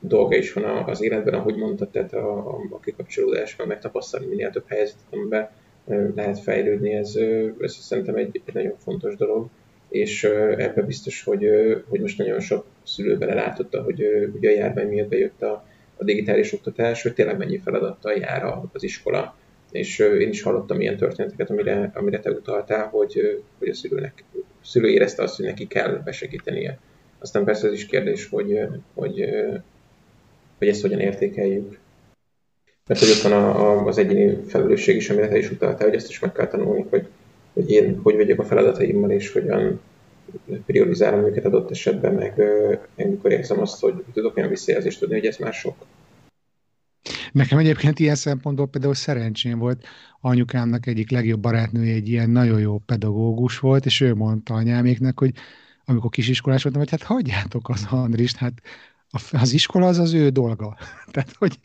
dolga is van az életben, ahogy mondtad, tehát a, a, a kikapcsolódásban megtapasztalni minél több helyzetet, amiben lehet fejlődni, ez, ez szerintem egy, egy nagyon fontos dolog, és ebbe biztos, hogy, hogy most nagyon sok szülő belelátotta, hogy ugye a járvány miatt bejött a, a digitális oktatás, hogy tényleg mennyi feladattal jár az iskola. És én is hallottam ilyen történeteket, amire, amire te utaltál, hogy, hogy a szülőnek, a szülő érezte azt, hogy neki kell besegítenie. Aztán persze ez is kérdés, hogy, hogy, hogy ezt hogyan értékeljük. Mert hogy ott van a, a, az egyéni felelősség is, amire te is utaltál, hogy ezt is meg kell tanulni, hogy, hogy én hogy vagyok a feladataimmal, és hogyan priorizálom őket adott esetben, meg, meg mikor érzem azt, hogy tudok olyan visszajelzést tudni, hogy ez már sok. Nekem egyébként ilyen szempontból például szerencsém volt, anyukámnak egyik legjobb barátnője egy ilyen nagyon jó pedagógus volt, és ő mondta anyáméknek, hogy amikor kisiskolás voltam, hogy hát hagyjátok az Andrist, hát az iskola az az ő dolga. Tehát, hogy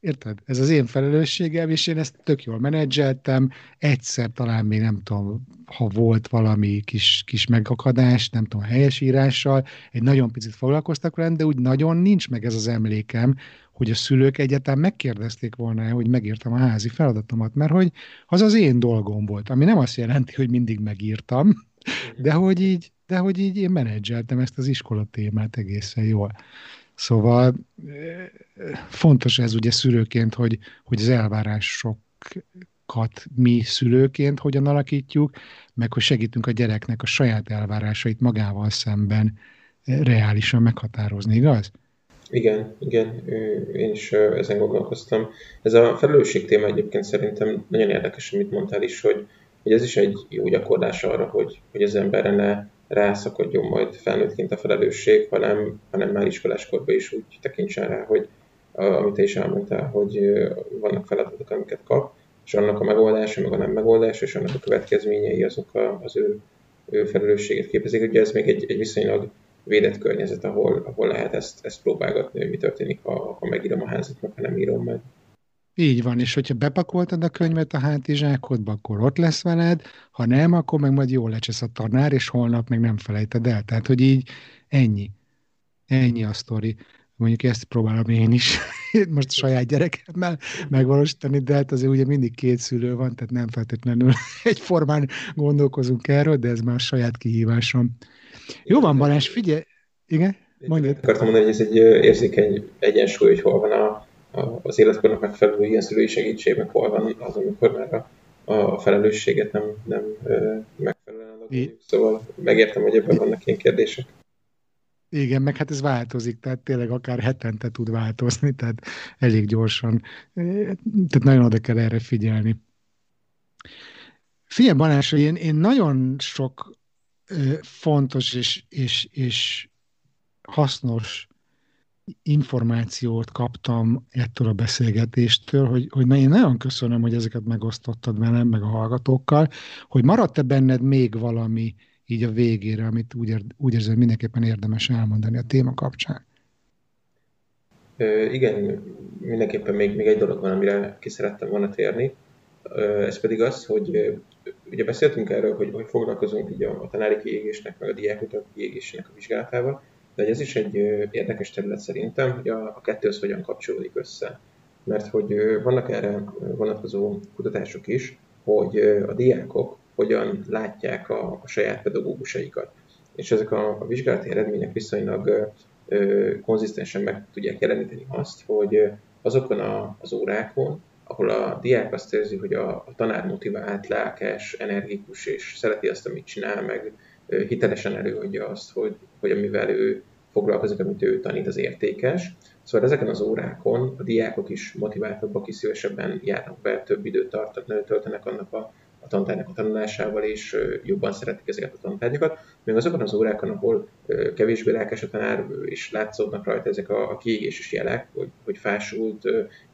Érted? Ez az én felelősségem, és én ezt tök jól menedzseltem. Egyszer talán még nem tudom, ha volt valami kis, kis megakadás, nem tudom, helyesírással, egy nagyon picit foglalkoztak velem, de úgy nagyon nincs meg ez az emlékem, hogy a szülők egyáltalán megkérdezték volna, hogy megírtam a házi feladatomat, mert hogy az az én dolgom volt, ami nem azt jelenti, hogy mindig megírtam, de hogy így, de hogy így én menedzseltem ezt az iskola témát egészen jól. Szóval fontos ez ugye szülőként, hogy, hogy az elvárásokat mi szülőként hogyan alakítjuk, meg hogy segítünk a gyereknek a saját elvárásait magával szemben reálisan meghatározni, igaz? Igen, igen, én is ezen gondolkoztam. Ez a felelősség téma egyébként szerintem nagyon érdekes, amit mondtál is, hogy, hogy ez is egy jó gyakorlás arra, hogy, hogy az emberre ne rászakadjon majd felnőttként a felelősség, hanem, hanem már iskoláskorban is úgy tekintsen rá, hogy amit te is elmondtál, hogy vannak feladatok, amiket kap, és annak a megoldása, meg a nem megoldása, és annak a következményei azok a, az ő, ő felelősséget képezik. Ugye ez még egy, egy viszonylag védett környezet, ahol, ahol lehet ezt, ezt próbálgatni, hogy mi történik, ha, ha megírom a házat, meg ha nem írom meg. Így van, és hogyha bepakoltad a könyvet a hátizsákodba, akkor ott lesz veled, ha nem, akkor meg majd jól lecsesz a tanár, és holnap meg nem felejted el. Tehát, hogy így ennyi. Ennyi a sztori. Mondjuk ezt próbálom én is most a saját gyerekemmel megvalósítani, de hát azért ugye mindig két szülő van, tehát nem feltétlenül egyformán gondolkozunk erről, de ez már a saját kihívásom. Jó van, Balázs, figyelj, igen? Mondjad. Akartam mondani, hogy ez egy érzékeny egyensúly, hogy hol van a az életkornak megfelelő ilyen szülői segítség, meg hol van az, amikor már a, a felelősséget nem, nem megfelelően adjuk. Szóval megértem, hogy ebben vannak ilyen kérdések. Igen, meg hát ez változik, tehát tényleg akár hetente tud változni, tehát elég gyorsan. Tehát nagyon oda kell erre figyelni. Figyelj Balázs, én, én nagyon sok fontos és, és, és hasznos információt kaptam ettől a beszélgetéstől, hogy, hogy én nagyon köszönöm, hogy ezeket megosztottad velem, meg a hallgatókkal, hogy maradt-e benned még valami így a végére, amit úgy, ér, úgy érzed, mindenképpen érdemes elmondani a téma kapcsán? Ö, igen, mindenképpen még, még egy dolog van, amire ki szerettem volna térni. Ö, ez pedig az, hogy ugye beszéltünk erről, hogy, hogy foglalkozunk így a, a tanári kiégésnek, meg a diákutak kiégésének a vizsgálatával, de ez is egy érdekes terület szerintem, hogy a, a kettő az hogyan kapcsolódik össze. Mert hogy vannak erre vonatkozó kutatások is, hogy a diákok hogyan látják a, a saját pedagógusaikat. és ezek a, a vizsgálati eredmények viszonylag ö, konzisztensen meg tudják jeleníteni azt, hogy azokon a, az órákon, ahol a diák azt érzi, hogy a, a tanár motivált, lelkes, energikus, és szereti azt, amit csinál, meg hitelesen előadja azt, hogy, hogy amivel ő foglalkozik, amit ő tanít, az értékes. Szóval ezeken az órákon a diákok is motiváltabbak, is szívesebben járnak be, több időt tartanak, töltenek annak a, a tantárgynak a tanulásával, és jobban szeretik ezeket a tantárgyakat. Még azokon az órákon, ahol kevésbé lelkes a tanár, és látszódnak rajta ezek a, a kiégéses jelek, hogy, hogy fásult,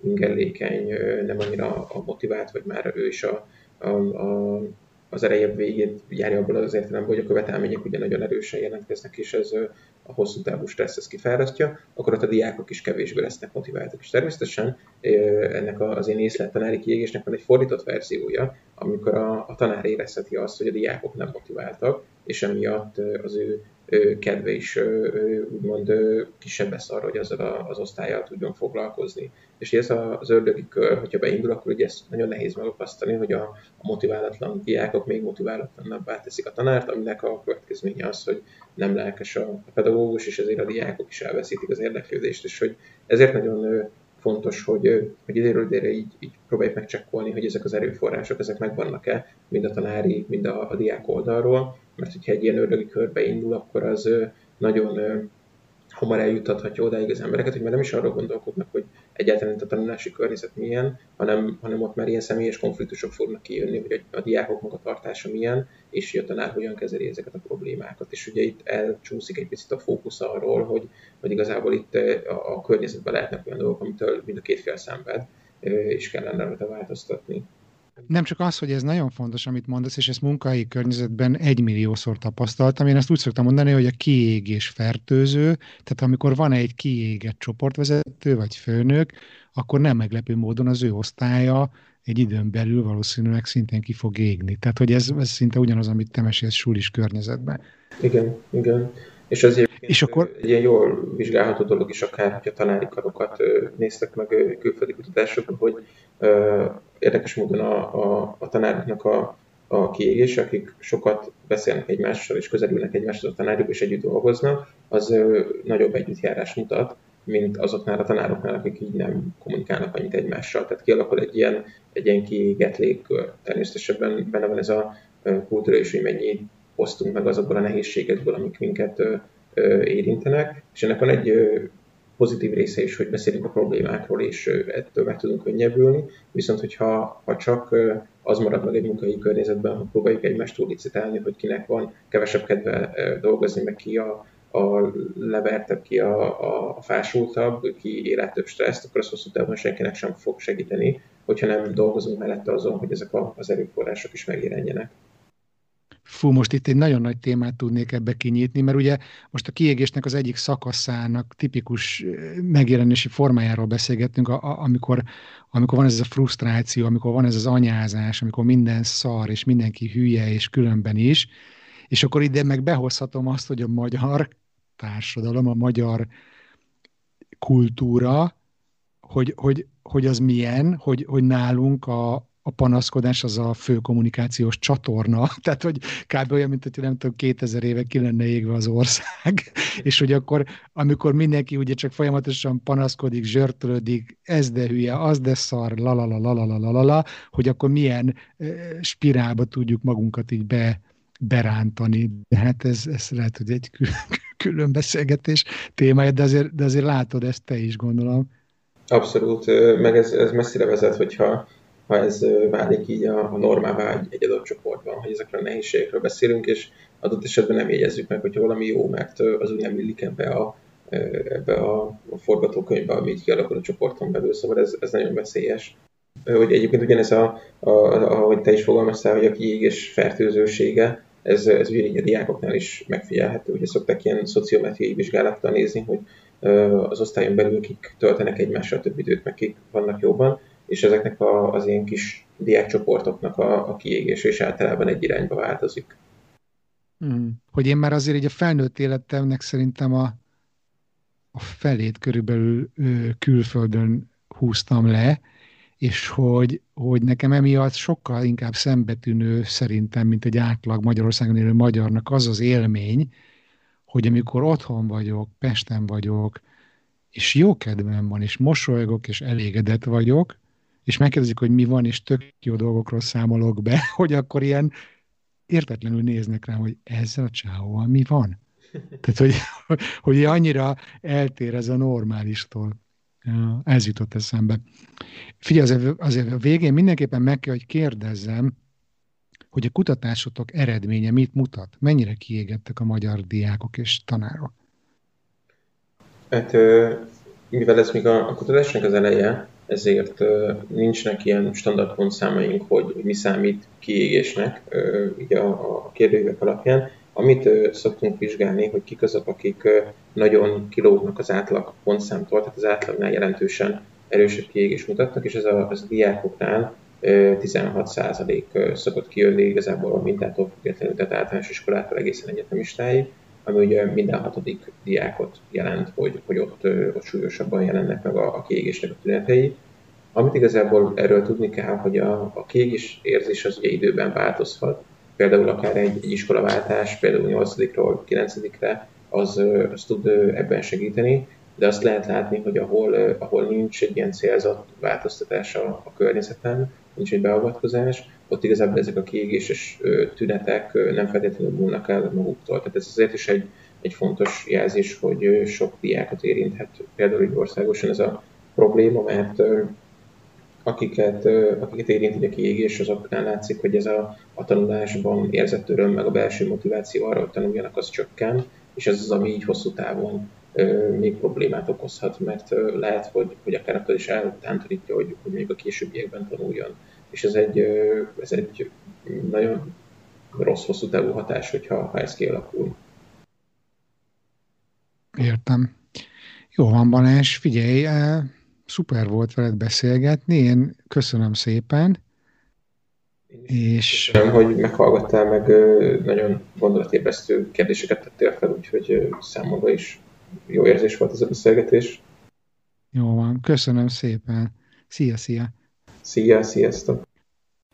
ingellékeny, nem annyira a motivált, vagy már ő is a, a, a az erejebb végét járja abból az értelemben, hogy a követelmények ugye nagyon erősen jelentkeznek, és ez a hosszú távú stressz ezt kifárasztja, akkor ott a diákok is kevésbé lesznek motiváltak. És természetesen ennek az én észlet tanári kiégésnek van egy fordított verziója, amikor a, a tanár érezheti azt, hogy a diákok nem motiváltak, és emiatt az ő kedve is úgymond kisebb lesz arra, hogy azzal az osztályjal tudjon foglalkozni. És ez az ördögi kör, hogyha beindul, akkor ugye ezt nagyon nehéz megakasztani, hogy a, a motiválatlan diákok még motiválatlanabbá teszik a tanárt, aminek a következménye az, hogy nem lelkes a pedagógus, és ezért a diákok is elveszítik az érdeklődést, és hogy ezért nagyon fontos, hogy, hogy időről időre így, így próbáljuk megcsekkolni, hogy ezek az erőforrások, ezek megvannak-e, mind a tanári, mind a, a diák oldalról, mert hogyha egy ilyen ördögi körbe indul, akkor az nagyon hamar eljutathatja odáig az embereket, hogy már nem is arról gondolkodnak, hogy egyáltalán a tanulási környezet milyen, hanem, hanem ott már ilyen személyes konfliktusok fognak kijönni, hogy a, a diákok magatartása milyen, és a tanár hogyan kezeli ezeket a problémákat. És ugye itt elcsúszik egy picit a fókusz arról, hogy, hogy igazából itt a, a környezetben lehetnek olyan dolgok, amitől mind a két fél szenved, és kellene rajta változtatni. Nem csak az, hogy ez nagyon fontos, amit mondasz, és ezt munkai környezetben egymilliószor tapasztaltam. Én ezt úgy szoktam mondani, hogy a kiégés fertőző, tehát amikor van egy kiégett csoportvezető vagy főnök, akkor nem meglepő módon az ő osztálya egy időn belül valószínűleg szintén ki fog égni. Tehát, hogy ez, ez szinte ugyanaz, amit te mesélsz sulis környezetben. Igen, igen. És az és akkor... egy ilyen jól vizsgálható dolog is akár, hogy a tanári karokat néztek meg külföldi kutatásokban, hogy érdekes módon a, a, a tanároknak a, a kiégés, akik sokat beszélnek egymással és közelülnek egymáshoz a tanárjuk és együtt dolgoznak, az ö, nagyobb együttjárás mutat, mint azoknál a tanároknál, akik így nem kommunikálnak annyit egymással. Tehát kialakul egy ilyen, egy ilyen kiégett légkör. Természetesen benne van ez a kultúra is, hogy mennyi osztunk meg azokból a nehézségekből, amik minket érintenek, és ennek van egy pozitív része is, hogy beszélünk a problémákról, és ettől meg tudunk könnyebbülni, viszont hogyha ha csak az marad meg egy munkai környezetben, hogy próbáljuk egymást túl licitálni, hogy kinek van kevesebb kedve dolgozni, meg ki a, a levertebb, ki a, a, a fásultabb, ki élet több stresszt, akkor az hosszú távon senkinek sem fog segíteni, hogyha nem dolgozunk mellette azon, hogy ezek a, az erőforrások is megjelenjenek. Fú, most itt egy nagyon nagy témát tudnék ebbe kinyitni, mert ugye most a kiégésnek az egyik szakaszának tipikus megjelenési formájáról beszélgettünk, a, a, amikor, amikor van ez a frusztráció, amikor van ez az anyázás, amikor minden szar, és mindenki hülye, és különben is, és akkor ide meg behozhatom azt, hogy a magyar társadalom, a magyar kultúra, hogy, hogy, hogy az milyen, hogy, hogy nálunk a, a panaszkodás az a fő kommunikációs csatorna, tehát hogy kb. olyan, mint hogy nem tudom, 2000 éve ki lenne égve az ország, és hogy akkor, amikor mindenki ugye csak folyamatosan panaszkodik, zsörtölődik, ez de hülye, az de szar, lalala, lalala, lalala, hogy akkor milyen spirálba tudjuk magunkat így be, berántani. De hát ez, ez lehet, hogy egy külön beszélgetés témája, de azért, de azért látod ezt te is, gondolom. Abszolút, meg ez, ez messzire vezet, hogyha ha ez válik így a, a normává egy, egy adott csoportban, hogy ezekről a nehézségekről beszélünk, és adott esetben nem jegyezzük meg, hogyha valami jó, mert az úgy nem illik ebbe a, ebbe a, a forgatókönyvbe, ami így kialakul a csoporton belül, szóval ez, ez nagyon veszélyes. Hogy egyébként ugyanez, a, a, ahogy te is fogalmaztál, hogy a kiégés fertőzősége, ez, ez ugyanígy a diákoknál is megfigyelhető. Ugye szokták ilyen szociometriai vizsgálattal nézni, hogy az osztályon belül kik töltenek egymással több időt, meg kik vannak jobban, és ezeknek a, az ilyen kis diákcsoportoknak a, a kiégése is általában egy irányba változik. Hmm. Hogy én már azért egy a felnőtt életemnek szerintem a, a felét körülbelül külföldön húztam le, és hogy, hogy nekem emiatt sokkal inkább szembetűnő szerintem, mint egy átlag Magyarországon élő magyarnak az az élmény, hogy amikor otthon vagyok, Pesten vagyok, és jó kedvem van, és mosolygok, és elégedett vagyok, és megkérdezik, hogy mi van, és tök jó dolgokról számolok be, hogy akkor ilyen értetlenül néznek rám, hogy ezzel a csávóval mi van? Tehát, hogy, hogy annyira eltér ez a normálistól. Ez jutott eszembe. Figyelj, azért, azért a végén mindenképpen meg kell, hogy kérdezzem, hogy a kutatásotok eredménye mit mutat? Mennyire kiégettek a magyar diákok és tanárok? Hát, mivel ez még a, a kutatásnak az eleje, ezért nincsnek ilyen standard pontszámaink, hogy mi számít kiégésnek ugye a, kérdőívek alapján. Amit szoktunk vizsgálni, hogy kik azok, akik nagyon kilógnak az átlag pontszámtól, tehát az átlagnál jelentősen erősebb kiégés mutatnak, és ez a, ez a diákoknál 16% szokott kijönni igazából a mintától függetlenül, tehát általános iskolától egészen egyetemistáig, ami ugye minden hatodik diákot jelent, hogy, hogy ott, ott súlyosabban jelennek meg a, a kiégésnek a tünetei. Amit igazából erről tudni kell, hogy a, a kiégés érzés az ugye időben változhat. Például akár egy, egy iskolaváltás, például 8-ról 9-re, az, az tud ebben segíteni, de azt lehet látni, hogy ahol, ahol nincs egy ilyen célzott változtatás a, a környezeten, nincs egy beavatkozás, ott igazából ezek a kiégéses tünetek nem feltétlenül múlnak el maguktól. Tehát ez azért is egy, egy fontos jelzés, hogy sok diákot érinthet például így országosan ez a probléma, mert akiket, akiket érint a kiégés, azoknál látszik, hogy ez a, a tanulásban érzett öröm, meg a belső motiváció arra, hogy tanuljanak, az csökken, és ez az, ami így hosszú távon még problémát okozhat, mert lehet, hogy, hogy akár attól is eltántorítja, hogy, hogy még a későbbiekben tanuljon. És ez egy, ez egy nagyon rossz hosszú távú hatás, hogyha ha ez kialakul. Értem. Jó van, Balázs, figyelj, szuper volt veled beszélgetni, én köszönöm szépen. És... Köszönöm, hogy meghallgattál, meg nagyon gondolatébresztő kérdéseket tettél fel, úgyhogy számomra is jó érzés volt ez a beszélgetés. Jó van, köszönöm szépen. Szia, szia! Szia, sziasztok!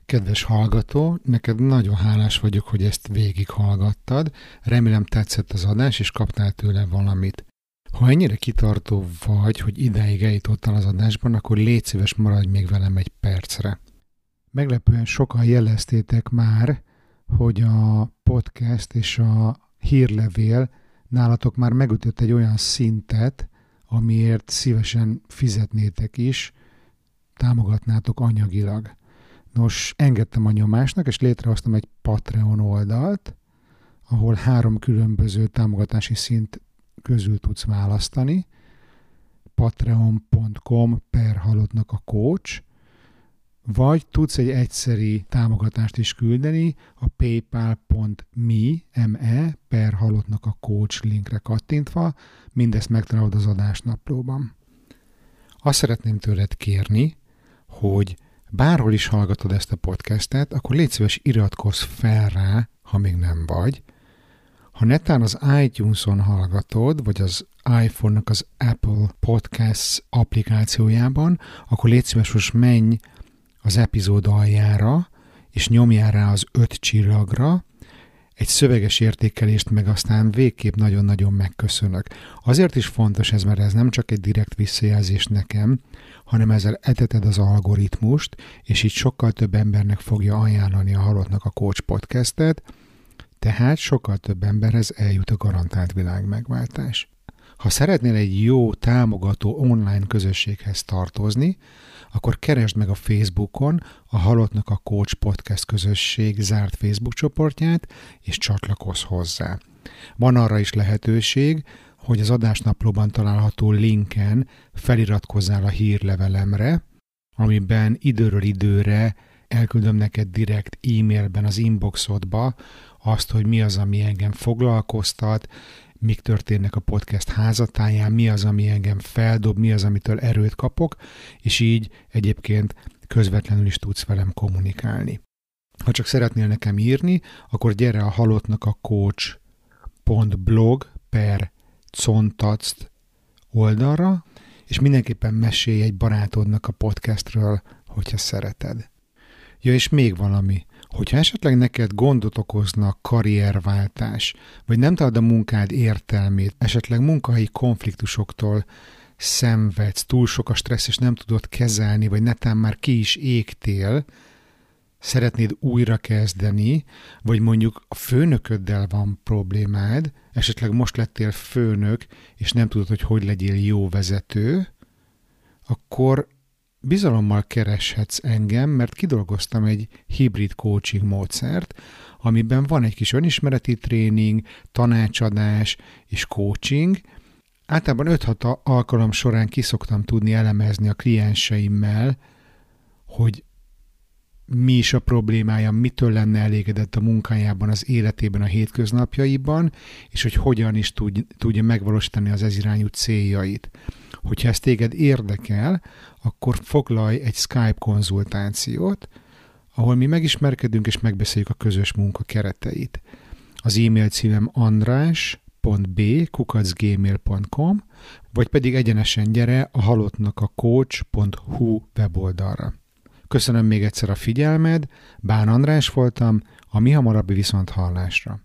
Kedves hallgató, neked nagyon hálás vagyok, hogy ezt végighallgattad. Remélem tetszett az adás, és kaptál tőle valamit. Ha ennyire kitartó vagy, hogy ideig eljutottál az adásban, akkor légy szíves, maradj még velem egy percre. Meglepően sokan jeleztétek már, hogy a podcast és a hírlevél nálatok már megütött egy olyan szintet, amiért szívesen fizetnétek is, támogatnátok anyagilag. Nos, engedtem a nyomásnak, és létrehoztam egy Patreon oldalt, ahol három különböző támogatási szint közül tudsz választani. patreon.com per halottnak a coach, vagy tudsz egy egyszeri támogatást is küldeni a paypal.me me, per halottnak a coach linkre kattintva, mindezt megtalálod az adásnaplóban. Azt szeretném tőled kérni, hogy bárhol is hallgatod ezt a podcastet, akkor légy szíves iratkozz fel rá, ha még nem vagy. Ha netán az iTunes-on hallgatod, vagy az iPhone-nak az Apple Podcasts applikációjában, akkor légy szíves, most menj az epizód aljára, és nyomjál rá az öt csillagra, egy szöveges értékelést meg aztán végképp nagyon-nagyon megköszönök. Azért is fontos ez, mert ez nem csak egy direkt visszajelzés nekem, hanem ezzel eteted az algoritmust, és így sokkal több embernek fogja ajánlani a Halottnak a Coach podcastet, tehát sokkal több emberhez eljut a garantált világ megváltás. Ha szeretnél egy jó, támogató online közösséghez tartozni, akkor keresd meg a Facebookon a Halottnak a Coach Podcast közösség zárt Facebook csoportját, és csatlakozz hozzá. Van arra is lehetőség, hogy az adásnaplóban található linken feliratkozzál a hírlevelemre, amiben időről időre elküldöm neked direkt e-mailben az inboxodba azt, hogy mi az, ami engem foglalkoztat, mik történnek a podcast házatáján, mi az, ami engem feldob, mi az, amitől erőt kapok, és így egyébként közvetlenül is tudsz velem kommunikálni. Ha csak szeretnél nekem írni, akkor gyere a halottnak a coach.blog per contact oldalra, és mindenképpen mesélj egy barátodnak a podcastről, hogyha szereted. Ja, és még valami. Hogyha esetleg neked gondot okozna karrierváltás, vagy nem találod a munkád értelmét, esetleg munkahelyi konfliktusoktól szenvedsz, túl sok a stressz, és nem tudod kezelni, vagy netán már ki is égtél, szeretnéd újra kezdeni, vagy mondjuk a főnököddel van problémád, esetleg most lettél főnök, és nem tudod, hogy hogy legyél jó vezető, akkor bizalommal kereshetsz engem, mert kidolgoztam egy hibrid coaching módszert, amiben van egy kis önismereti tréning, tanácsadás és coaching. Általában 5-6 alkalom során kiszoktam tudni elemezni a klienseimmel, hogy mi is a problémája, mitől lenne elégedett a munkájában, az életében, a hétköznapjaiban, és hogy hogyan is tud, tudja megvalósítani az ezirányú céljait. Hogyha ez téged érdekel, akkor foglalj egy Skype konzultációt, ahol mi megismerkedünk és megbeszéljük a közös munka kereteit. Az e-mail címem andrás.b.kukacgmail.com vagy pedig egyenesen gyere a halottnak a coach.hu weboldalra. Köszönöm még egyszer a figyelmed, Bán András voltam, a mi hamarabbi viszont hallásra.